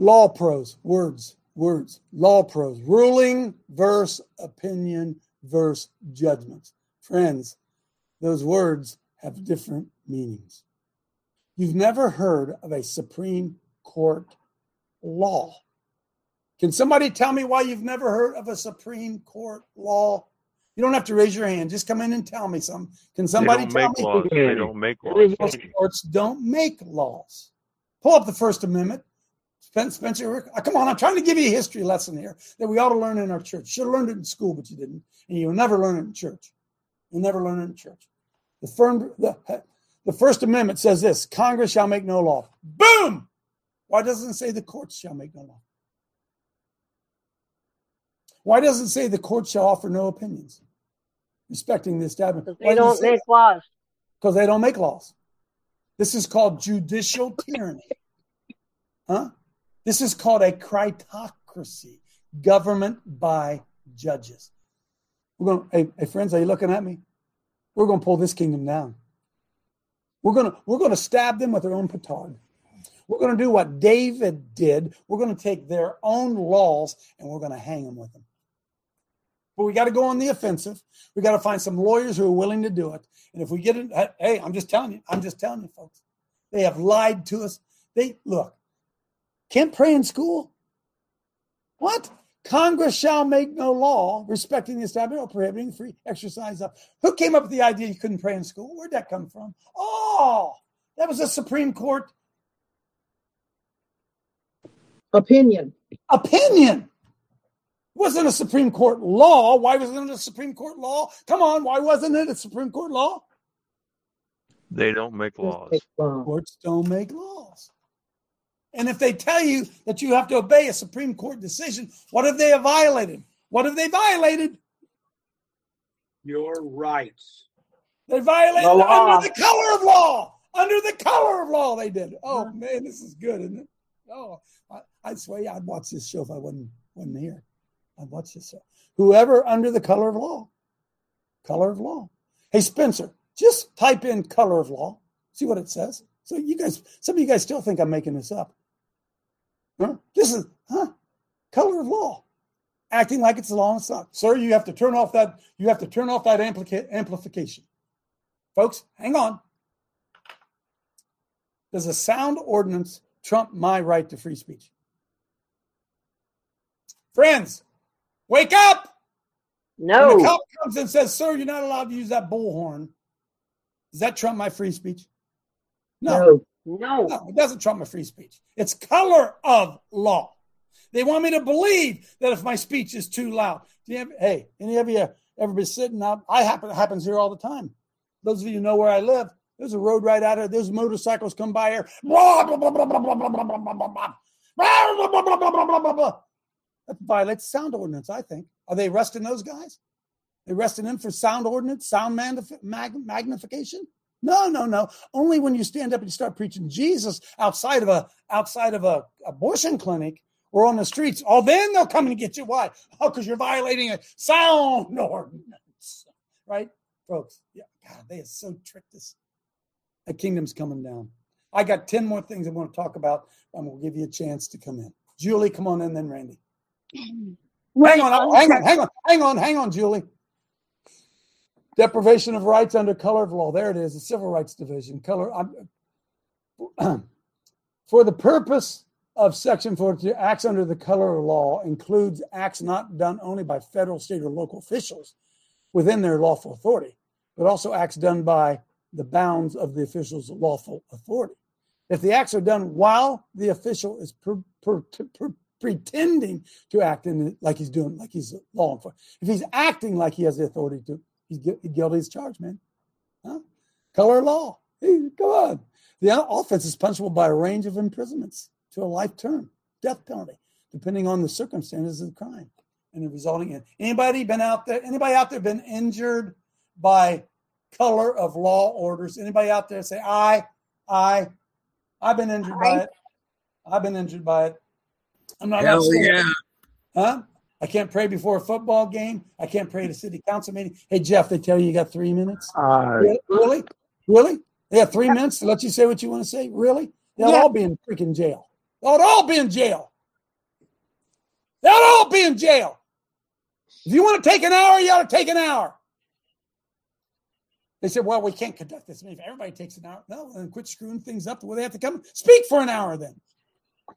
Speaker 3: LawProse, words, words. LawProse, ruling verse opinion verse judgment. Friends, those words have different meanings. You've never heard of a Supreme Court law. Can somebody tell me why you've never heard of a Supreme Court law? You don't have to raise your hand. Just come in and tell me something. Can somebody
Speaker 14: don't
Speaker 3: tell
Speaker 14: make
Speaker 3: me?
Speaker 14: laws. They don't make laws.
Speaker 3: Courts don't make laws. Pull up the First Amendment. Spencer, uh, come on, I'm trying to give you a history lesson here that we ought to learn in our church. Should have learned it in school, but you didn't. And you'll never learn it in church. You'll never learn it in church. The, firm, the, the First Amendment says this Congress shall make no law. Boom! Why doesn't it say the courts shall make no law? Why doesn't it say the court shall offer no opinions respecting the establishment?
Speaker 12: They don't make laws.
Speaker 3: Because they don't make laws. This is called judicial tyranny. Huh? This is called a critocracy, government by judges. We're going, hey, hey, friends, are you looking at me? We're going to pull this kingdom down. We're going to we're going to stab them with their own petard. We're going to do what David did. We're going to take their own laws and we're going to hang them with them. But we got to go on the offensive. We got to find some lawyers who are willing to do it. And if we get it, hey, I'm just telling you, I'm just telling you, folks. They have lied to us. They look, can't pray in school. What? Congress shall make no law respecting the establishment or prohibiting free exercise of. Who came up with the idea you couldn't pray in school? Where'd that come from? Oh, that was a Supreme Court
Speaker 15: opinion.
Speaker 3: Opinion. It wasn't a Supreme Court law. Why wasn't it a Supreme Court law? Come on, why wasn't it a Supreme Court law?
Speaker 14: They don't make laws.
Speaker 3: Courts don't make laws. And if they tell you that you have to obey a Supreme Court decision, what have they violated? What have they violated?
Speaker 17: Your rights.
Speaker 3: They violated
Speaker 17: The law.
Speaker 3: under the color of law. Under the color of law, they did. Oh man, this is good, isn't it? Oh, I, I swear I'd watch this show if I wasn't wasn't here. I'd watch this. Whoever under the color of law, color of law. Hey Spencer, just type in color of law. See what it says. So you guys, some of you guys still think I'm making this up. Huh? This is huh? Color of law. Acting like it's a law and it's not. Sir, you have to turn off that, you have to turn off that amplica- amplification. Folks, hang on. Does a sound ordinance trump my right to free speech? Friends, wake up!
Speaker 12: No.
Speaker 3: When the cop comes and says, "Sir, you're not allowed to use that bullhorn," does that trump my free speech? No.
Speaker 12: No.
Speaker 3: No, it doesn't trump my free speech. It's color of law. They want me to believe that if my speech is too loud, do you have, hey, any of you ever been sitting up? I happen happens here all the time. Those of you who know where I live, there's a road right out here. There's motorcycles come by here. Blah, blah, blah, blah, blah, blah, blah, blah, blah, blah, blah, blah. Blah, blah, blah, blah, blah, blah, blah, blah, blah. That violates sound ordinance, I think. Are they arresting those guys? They arresting them for sound ordinance, sound magnif- mag- magnification? No, no, no. Only when you stand up and you start preaching Jesus outside of a outside of a abortion clinic or on the streets. Oh, then they'll come and get you. Why? Oh, because you're violating a sound ordinance, right, folks? Yeah, God, they have so tricked us. The kingdom's coming down. I got ten more things I want to talk about. I'm to give you a chance to come in. Julie, come on in, then Randy. Hang on, hang on, hang on, hang on, hang on, Julie. Deprivation of rights under color of law. There it is, the Civil Rights Division. Color. For the purpose of Section 42, acts under the color of law includes acts not done only by federal, state, or local officials within their lawful authority, but also acts done by the bounds of the official's lawful authority. If the acts are done while the official is per, per, per, pretending to act in it like he's doing, like he's law enforcement, if he's acting like he has the authority to, he's guilty as charged, man. Huh? Color of law. Hey, come on. The offense is punishable by a range of imprisonments to a life term, death penalty, depending on the circumstances of the crime and the resulting in. Anybody been out there? Anybody out there been injured by color of law orders? Anybody out there say, I, I, I've been injured by it. I've been injured by it. I'm not
Speaker 16: Hell
Speaker 3: upset.
Speaker 16: yeah.
Speaker 3: Huh? I can't pray before a football game. I can't pray at a city council meeting. Hey, Jeff, they tell you you got three minutes?
Speaker 9: Uh,
Speaker 3: Really? Really? Really? They have three minutes to let you say what you want to say? Really? They'll
Speaker 15: Yeah.
Speaker 3: all be in freaking jail. They'll all be in jail. They'll all be in jail. If you want to take an hour, you ought to take an hour. They said, well, we can't conduct this meeting. If everybody takes an hour, no, then quit screwing things up the way they have to come. Speak for an hour then.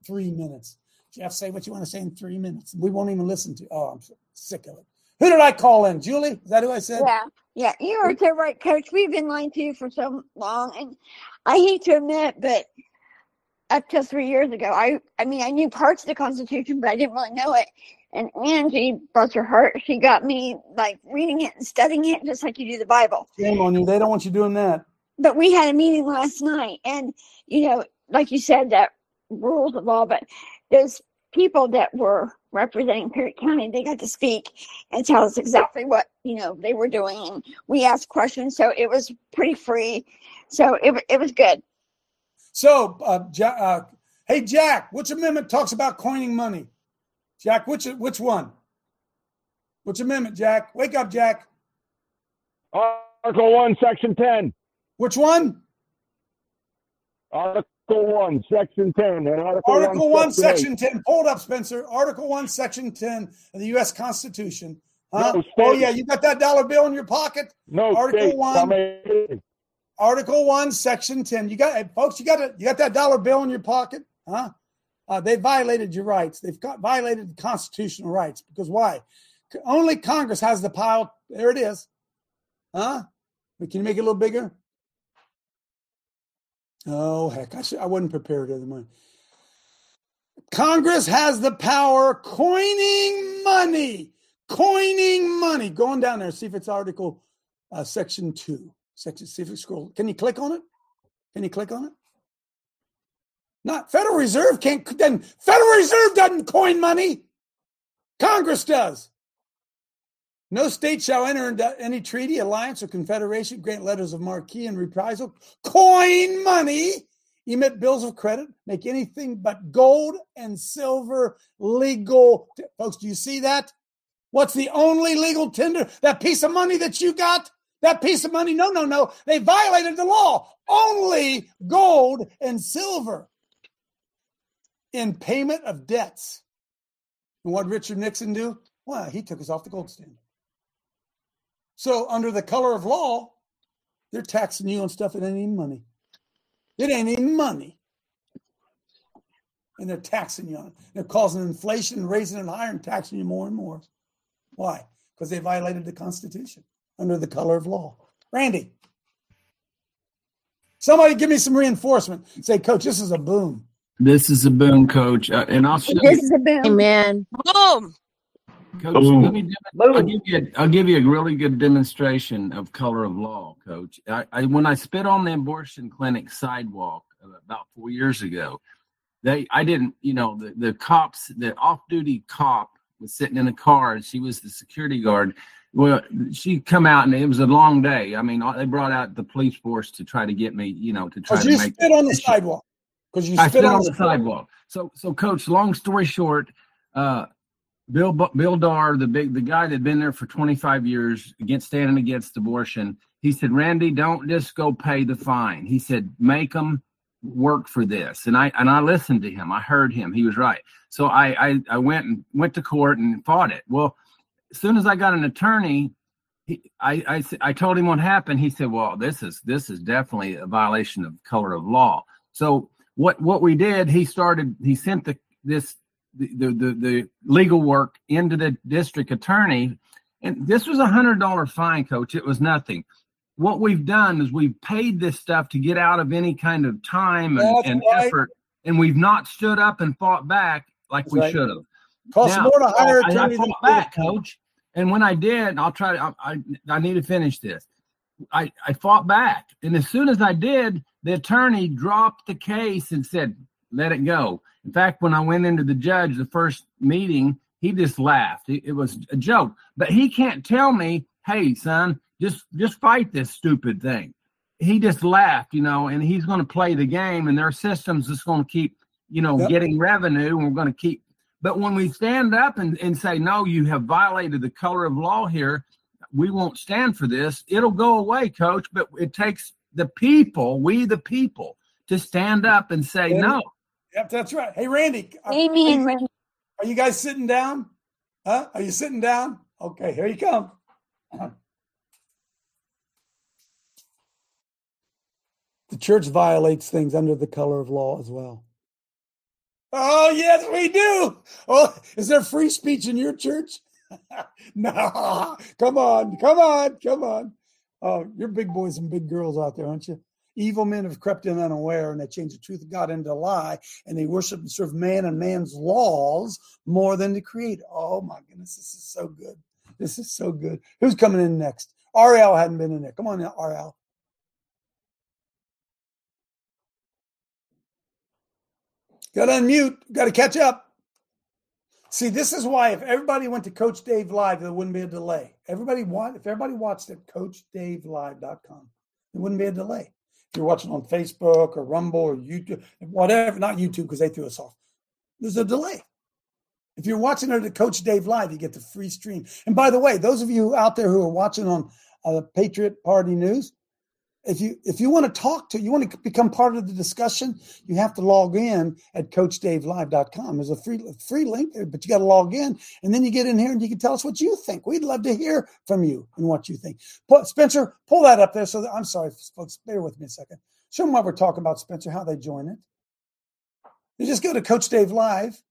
Speaker 3: Three minutes. Jeff, say what you want to say in three minutes. We won't even listen to. Oh, I'm sick of it. Who did I call in? Julie? Is that who I said?
Speaker 16: Yeah, yeah, you are so right, Coach. We've been lying to you for so long, and I hate to admit, but up till three years ago, I, I mean, I knew parts of the Constitution, but I didn't really know it. And Angie, bless her heart, she got me like reading it and studying it, just like you do the Bible.
Speaker 3: Shame on you. They don't want you doing that.
Speaker 16: But we had a meeting last night, and you know, like you said, that rules of law, but those people that were representing Perry County, they got to speak and tell us exactly what you know they were doing, and we asked questions, so it was pretty free. So it it was good.
Speaker 3: So, uh, ja- uh, hey, Jack, which amendment talks about coining money? Jack, which which one? Which amendment, Jack? Wake up, Jack.
Speaker 9: Article 1, Section 10.
Speaker 3: Which one?
Speaker 9: Article 1, Section 10. And Article,
Speaker 3: Article 1,
Speaker 9: Section
Speaker 3: Section 10. Hold up, Spencer. Article 1, Section 10 of the U.S. Constitution. Huh?
Speaker 9: No,
Speaker 3: oh, yeah, you got that dollar bill in your pocket?
Speaker 9: No,
Speaker 3: Article
Speaker 9: state.
Speaker 3: 1. Article one, section ten. You got folks. You got it. You got that dollar bill in your pocket, huh? Uh, they violated your rights. They've got, violated the constitutional rights because why? Only Congress has the power. There it is, huh? But Can you make it a little bigger? Oh heck, I should, I wasn't prepared other way. Congress has the power coining money, coining money. Going down there, see if it's Article uh, Section Two. Section, see if it's scroll. Can you click on it? Can you click on it? Not Federal Reserve can't. Then Federal Reserve doesn't coin money. Congress does. No state shall enter into any treaty, alliance, or confederation, grant letters of marque and reprisal, coin money, emit bills of credit, make anything but gold and silver legal. Folks, do you see that? What's the only legal tender? That piece of money that you got? That piece of money? No, no, no. They violated the law. Only gold and silver in payment of debts. And what did Richard Nixon do? Well, he took us off the gold standard. So, under the color of law, they're taxing you on stuff that ain't even money. It ain't even money. And they're taxing you on it. They're causing inflation raising it higher and taxing you more and more. Why? Because they violated the Constitution under the color of law. Randy, somebody give me some reinforcement. Say, Coach, this is a boom.
Speaker 18: This is a boom, Coach, uh, and I'll show
Speaker 16: This
Speaker 18: you,
Speaker 16: is a boom.
Speaker 19: Amen.
Speaker 7: Boom.
Speaker 18: Coach. Boom. Let me. I'll give you. A, I'll give you a really good demonstration of color of law, Coach. I, I when I spit on the abortion clinic sidewalk uh, about four years ago, they I didn't. You know, the the cops, the off-duty cop was sitting in a car, and she was the security guard. Well, she come out, and it was a long day. I mean, they brought out the police force to try to get me. You know, to try to make.
Speaker 3: Because you
Speaker 18: make
Speaker 3: spit on the sidewalk. Because you
Speaker 18: I
Speaker 3: spit
Speaker 18: spit
Speaker 3: on
Speaker 18: on the sidewalk. So, so coach. Long story short, uh, Bill Bill Dar, the big the guy that'd been there for 25 years against standing against abortion. He said, Randy, don't just go pay the fine. He said, make them work for this. And I and I listened to him. I heard him. He was right. So I I, I went and went to court and fought it. Well, as soon as I got an attorney, he, I, I I told him what happened. He said, "Well, this is this is definitely a violation of color of law." So what what we did, he started. He sent the this the the, the, legal work into the district attorney, and this was a hundred dollar fine, coach. It was nothing. What we've done is we've paid this stuff to get out of any kind of time and, and
Speaker 3: right.
Speaker 18: effort, and we've not stood up and fought back like
Speaker 3: That's
Speaker 18: we
Speaker 3: right.
Speaker 18: should have.
Speaker 3: Costs more to hire
Speaker 18: I- I
Speaker 3: than
Speaker 18: fought back, coach. And when I did, I'll try to. I, I, I need to finish this. I, I fought back, and as soon as I did, the attorney dropped the case and said, "Let it go." In fact, when I went into the judge the first meeting, he just laughed. It, was a joke, but he can't tell me, "Hey, son, just just fight this stupid thing." He just laughed, you know, and he's going to play the game, and their system's just going to keep, you know,
Speaker 3: Yep.
Speaker 18: getting revenue, and we're going to keep but when we stand up and, and say, no, you have violated the color of law here, we won't stand for this, it'll go away, coach. But it takes the people, we the people, to stand up and say,
Speaker 3: And-
Speaker 18: no,
Speaker 3: Yep, that's right. Hey, Randy. Uh, are-
Speaker 16: Amen,
Speaker 3: Are
Speaker 16: Randy.
Speaker 3: you, are you guys sitting down? Huh? Are you sitting down? Okay, here you come. The church violates things under the color of law as well. Oh, yes, we do. Oh, is there free speech in your church? no. Come on, come on, come on. Oh, you're big boys and big girls out there, aren't you? Evil men have crept in unaware and they change the truth of God into a lie and they worship and serve man and man's laws more than the creator. Oh my goodness, this is so good. This is so good. Who's coming in next? Ariel hadn't been in there. Come on now, Ariel. Got to unmute. Got to catch up. See, this is why if everybody went to Coach Dave Live, there wouldn't be a delay. Everybody want if everybody watched at CoachDaveLive.com, there wouldn't be a delay. If you're watching on Facebook or Rumble or YouTube, whatever, not YouTube because they threw us off. There's a delay. If you're watching it at Coach Dave Live, you get the free stream. And by the way, those of you out there who are watching on uh, Patriot Party News, if you if you want to talk to you want to become part of the discussion you have to log in at coachdavelive.com there's a free free link there but you got to log in and then you get in here and you can tell us what you think we'd love to hear from you and what you think spencer pull that up there so that, i'm sorry folks bear with me a second show them what we're talking about spencer how they join it you just go to coach dave live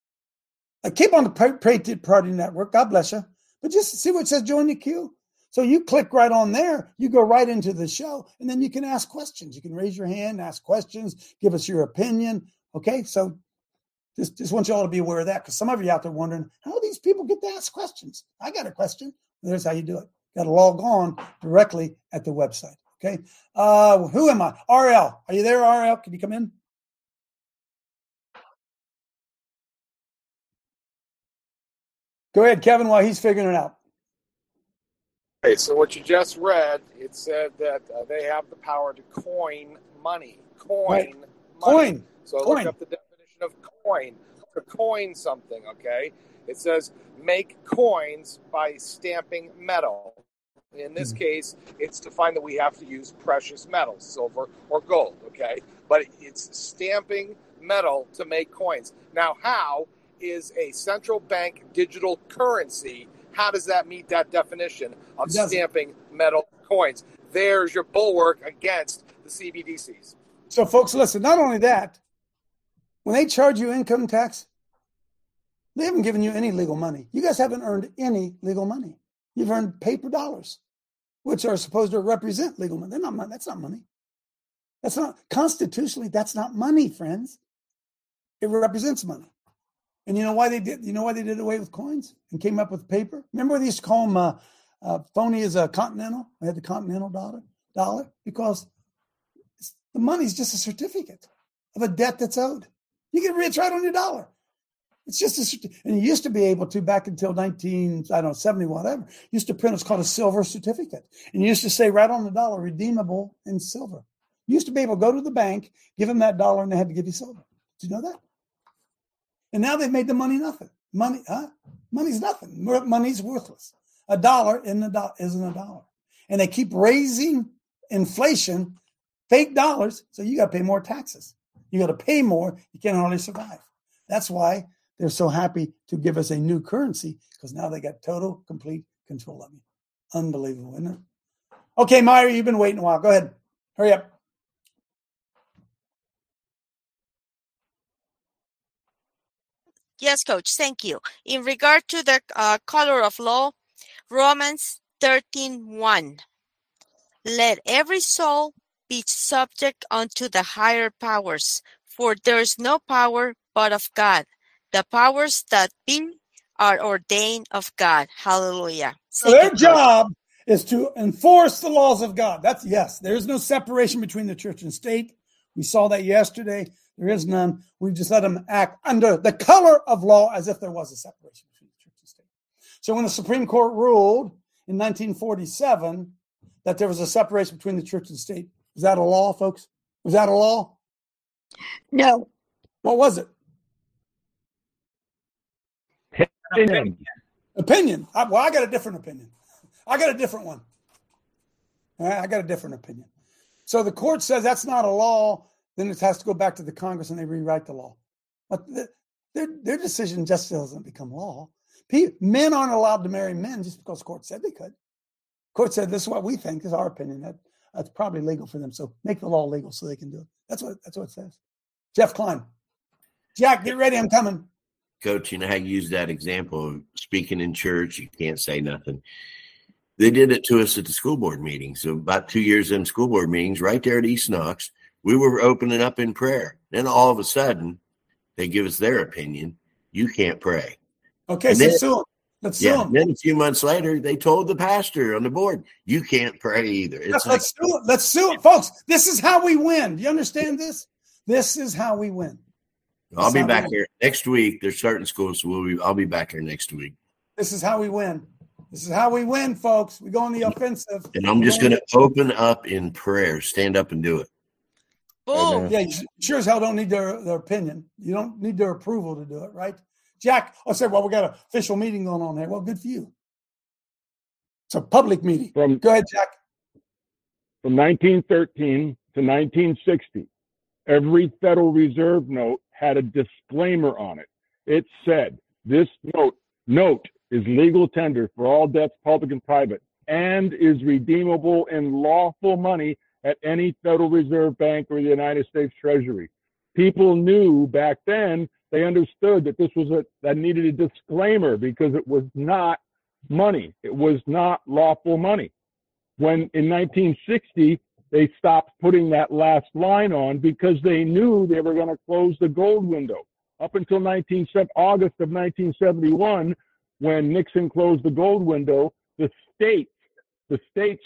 Speaker 3: uh, keep on the Pa- patriot party network god bless you but just see what it says join the queue so you click right on there, you go right into the show, and then you can ask questions. You can raise your hand, ask questions, give us your opinion. Okay, so just just want you all to be aware of that because some of you out there wondering how do these people get to ask questions. I got a question. There's how you do it. Got to log on directly at the website. Okay, uh, who am I? RL, are you there? RL, can you come in? Go ahead, Kevin, while he's figuring it out.
Speaker 20: Okay, so what you just read, it said that uh, they have the power to coin money. Coin
Speaker 3: Right.
Speaker 20: money.
Speaker 3: Coin.
Speaker 20: So
Speaker 3: Coin.
Speaker 20: look up the definition of coin. To coin something, okay? It says make coins by stamping metal. In this
Speaker 3: Hmm.
Speaker 20: case, it's defined that we have to use precious metals, silver or gold, okay? But it's stamping metal to make coins. Now, how is a central bank digital currency? How does that meet that definition of stamping metal coins? There's your bulwark against the CBDCs.
Speaker 3: So, folks, listen, not only that, when they charge you income tax, they haven't given you any legal money. You guys haven't earned any legal money. You've earned paper dollars, which are supposed to represent legal money. They're not money. That's not money. That's not constitutionally, that's not money, friends. It represents money. And you know why they did? You know why they did away with coins and came up with paper? Remember they used call them uh, uh, phony as a continental. They had the continental dollar, dollar because the money's just a certificate of a debt that's owed. You can it's right on your dollar. It's just a and you used to be able to back until 19, I don't know, 70, whatever. Used to print what's called a silver certificate. And you used to say right on the dollar, redeemable in silver. You used to be able to go to the bank, give them that dollar, and they had to give you silver. Did you know that? And now they've made the money nothing. Money, huh? Money's nothing. Money's worthless. A dollar in a do- isn't a dollar. And they keep raising inflation, fake dollars, so you got to pay more taxes. You got to pay more. You can hardly survive. That's why they're so happy to give us a new currency because now they got total, complete control of you. Unbelievable, isn't it? Okay, Myra, you've been waiting a while. Go ahead. Hurry up.
Speaker 7: Yes, coach. Thank you. In regard to the uh, color of law, Romans 13:1. Let every soul be subject unto the higher powers, for there is no power but of God. The powers that be are ordained of God. Hallelujah.
Speaker 3: So their job is to enforce the laws of God. That's yes. There is no separation between the church and state. We saw that yesterday. There is none. We just let them act under the color of law as if there was a separation between the church and state. So when the Supreme Court ruled in 1947 that there was a separation between the church and state, was that a law, folks? Was that a law?
Speaker 16: No.
Speaker 3: What was it?
Speaker 9: Opinion.
Speaker 3: Opinion. I, well, I got a different opinion. I got a different one. All right, I got a different opinion. So the court says that's not a law. Then it has to go back to the Congress and they rewrite the law. But the, their their decision just doesn't become law. Men aren't allowed to marry men just because court said they could. Court said this is what we think is our opinion. That that's probably legal for them. So make the law legal so they can do it. That's what that's what it says. Jeff Klein, Jack, get ready. I'm coming.
Speaker 11: Coach, you know how you use that example of speaking in church, you can't say nothing. They did it to us at the school board meeting. So about two years in school board meetings, right there at East Knox, we were opening up in prayer. Then all of a sudden, they give us their opinion. You can't pray.
Speaker 3: Okay,
Speaker 11: And
Speaker 3: so
Speaker 11: then-
Speaker 3: sue 'em. Let's sue
Speaker 11: Yeah.
Speaker 3: 'em.
Speaker 11: Then a few months later, they told the pastor on the board, "You can't pray either." It's
Speaker 3: Let's,
Speaker 11: like,
Speaker 3: let's sue it. Let's sue it, folks. This is how we win. Do you understand this? This is how we win.
Speaker 11: I'll be back
Speaker 3: we-
Speaker 11: here next week. They're starting school, so we'll be. I'll be back here next week,
Speaker 3: This is how we win. This is how we win, folks. We go on the offensive.
Speaker 11: and I'm just going to open up in prayer. Stand up and do it.
Speaker 7: Boom.
Speaker 3: Yeah, you sure as hell don't need their, their opinion. You don't need their approval to do it, right? Jack, I said, well, we got an official meeting going on here. Well, good for you. It's a public meeting.
Speaker 9: From
Speaker 3: Go ahead, Jack.
Speaker 9: from 1913 to 1960, every Federal Reserve note had a disclaimer on it. It said, "This note note is legal tender for all debts, public and private, and is redeemable in lawful money at any Federal Reserve Bank or the United States Treasury." People knew back then; they understood that this was a that needed a disclaimer because it was not money. It was not lawful money when in 1960 they stopped putting that last line on because they knew they were going to close the gold window up until 19 August of 1971 when Nixon closed the gold window the states the states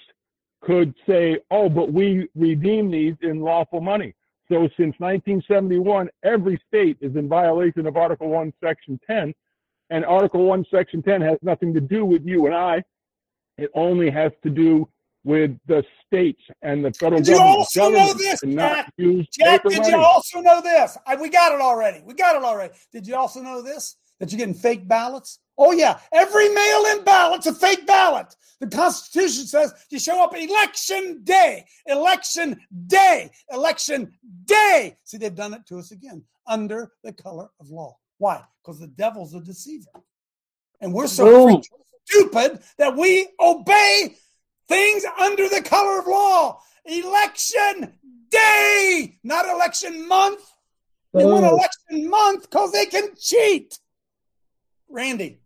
Speaker 9: could say oh but we redeem these in lawful money so since 1971 every state is in violation of article 1 section 10 and article 1 section 10 has nothing to do with you and I it only has to do with the states and the federal government.
Speaker 3: Did you
Speaker 9: government.
Speaker 3: also know this, Jack? Jack, did
Speaker 9: money.
Speaker 3: you also know this? I, we got it already. We got it already. Did you also know this? That you're getting fake ballots? Oh, yeah. Every mail in ballot's a fake ballot. The Constitution says you show up election day, election day, election day. See, they've done it to us again under the color of law. Why? Because the devil's a deceiver. And we're so stupid that we obey things under the color of law. Election day, not election month. They want election month because they can cheat. Randy.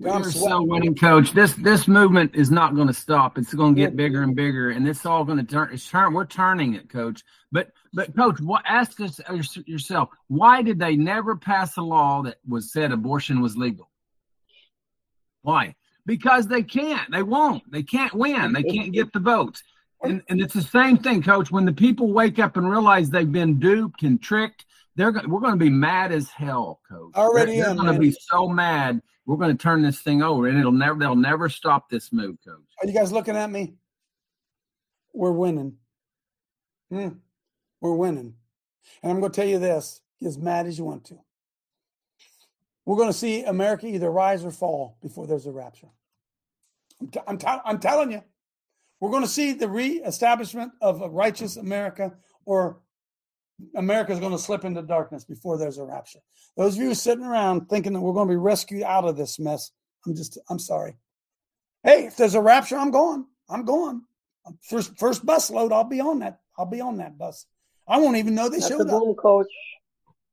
Speaker 18: You're so winning, coach. This this movement is not going to stop. It's going to get bigger and bigger, and it's all going to turn. It's turn. We're turning it, coach. But but coach, what? Ask us uh, yourself. Why did they never pass a law that was said abortion was legal? Why? Because they can't. They won't. They can't win. They can't get the votes. And and it's the same thing, coach. When the people wake up and realize they've been duped and tricked, they're we're going to be mad as hell, coach.
Speaker 3: Already
Speaker 18: they're,
Speaker 3: am,
Speaker 18: going to be so mad. We're going to turn this thing over, and it'll never. They'll never stop this move, coach.
Speaker 3: Are you guys looking at me? We're winning. Hmm. We're winning. And I'm going to tell you this as mad as you want to. We're going to see America either rise or fall before there's a rapture. I'm, t- I'm, t- I'm telling you. We're going to see the reestablishment of a righteous America or America is going to slip into darkness before there's a rapture. Those of you sitting around thinking that we're going to be rescued out of this mess, I'm just, I'm sorry. Hey, if there's a rapture, I'm going. I'm going. First, first bus load, I'll be on that. I'll be on that bus. I won't even know they
Speaker 12: That's
Speaker 3: showed up.
Speaker 12: boom, coach.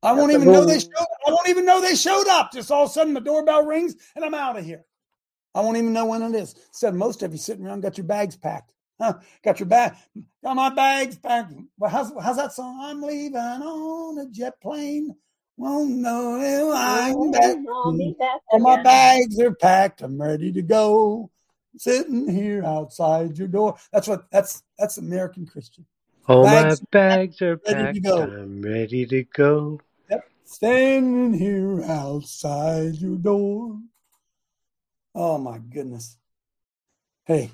Speaker 3: I won't
Speaker 12: That's
Speaker 3: even know they showed. I won't even know they showed up. Just all of a sudden, the doorbell rings and I'm out of here. I won't even know when it is. Said most of you sitting around got your bags packed. Huh? Got your bag. Got my bags packed. Well, how's how's that song? I'm leaving on a jet plane. Won't know if I'm back.
Speaker 12: I'll be
Speaker 3: All my bags are packed. I'm ready to go. Sitting here outside your door. That's what. That's that's American Christian.
Speaker 21: All
Speaker 3: Bags
Speaker 21: my bags are
Speaker 3: ready to
Speaker 21: packed.
Speaker 3: go.
Speaker 21: I'm ready to go.
Speaker 3: Yep. Standing here outside your door. Oh my goodness. Hey,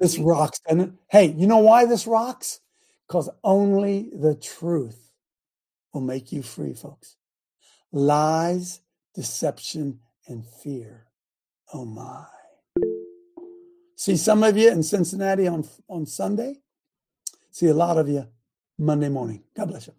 Speaker 3: this rocks, doesn't? Hey, you know why this rocks? Because only the truth will make you free, folks. Lies, deception, and fear. Oh my. See some of you in Cincinnati on, on Sunday. See a lot of you Monday morning. God bless you.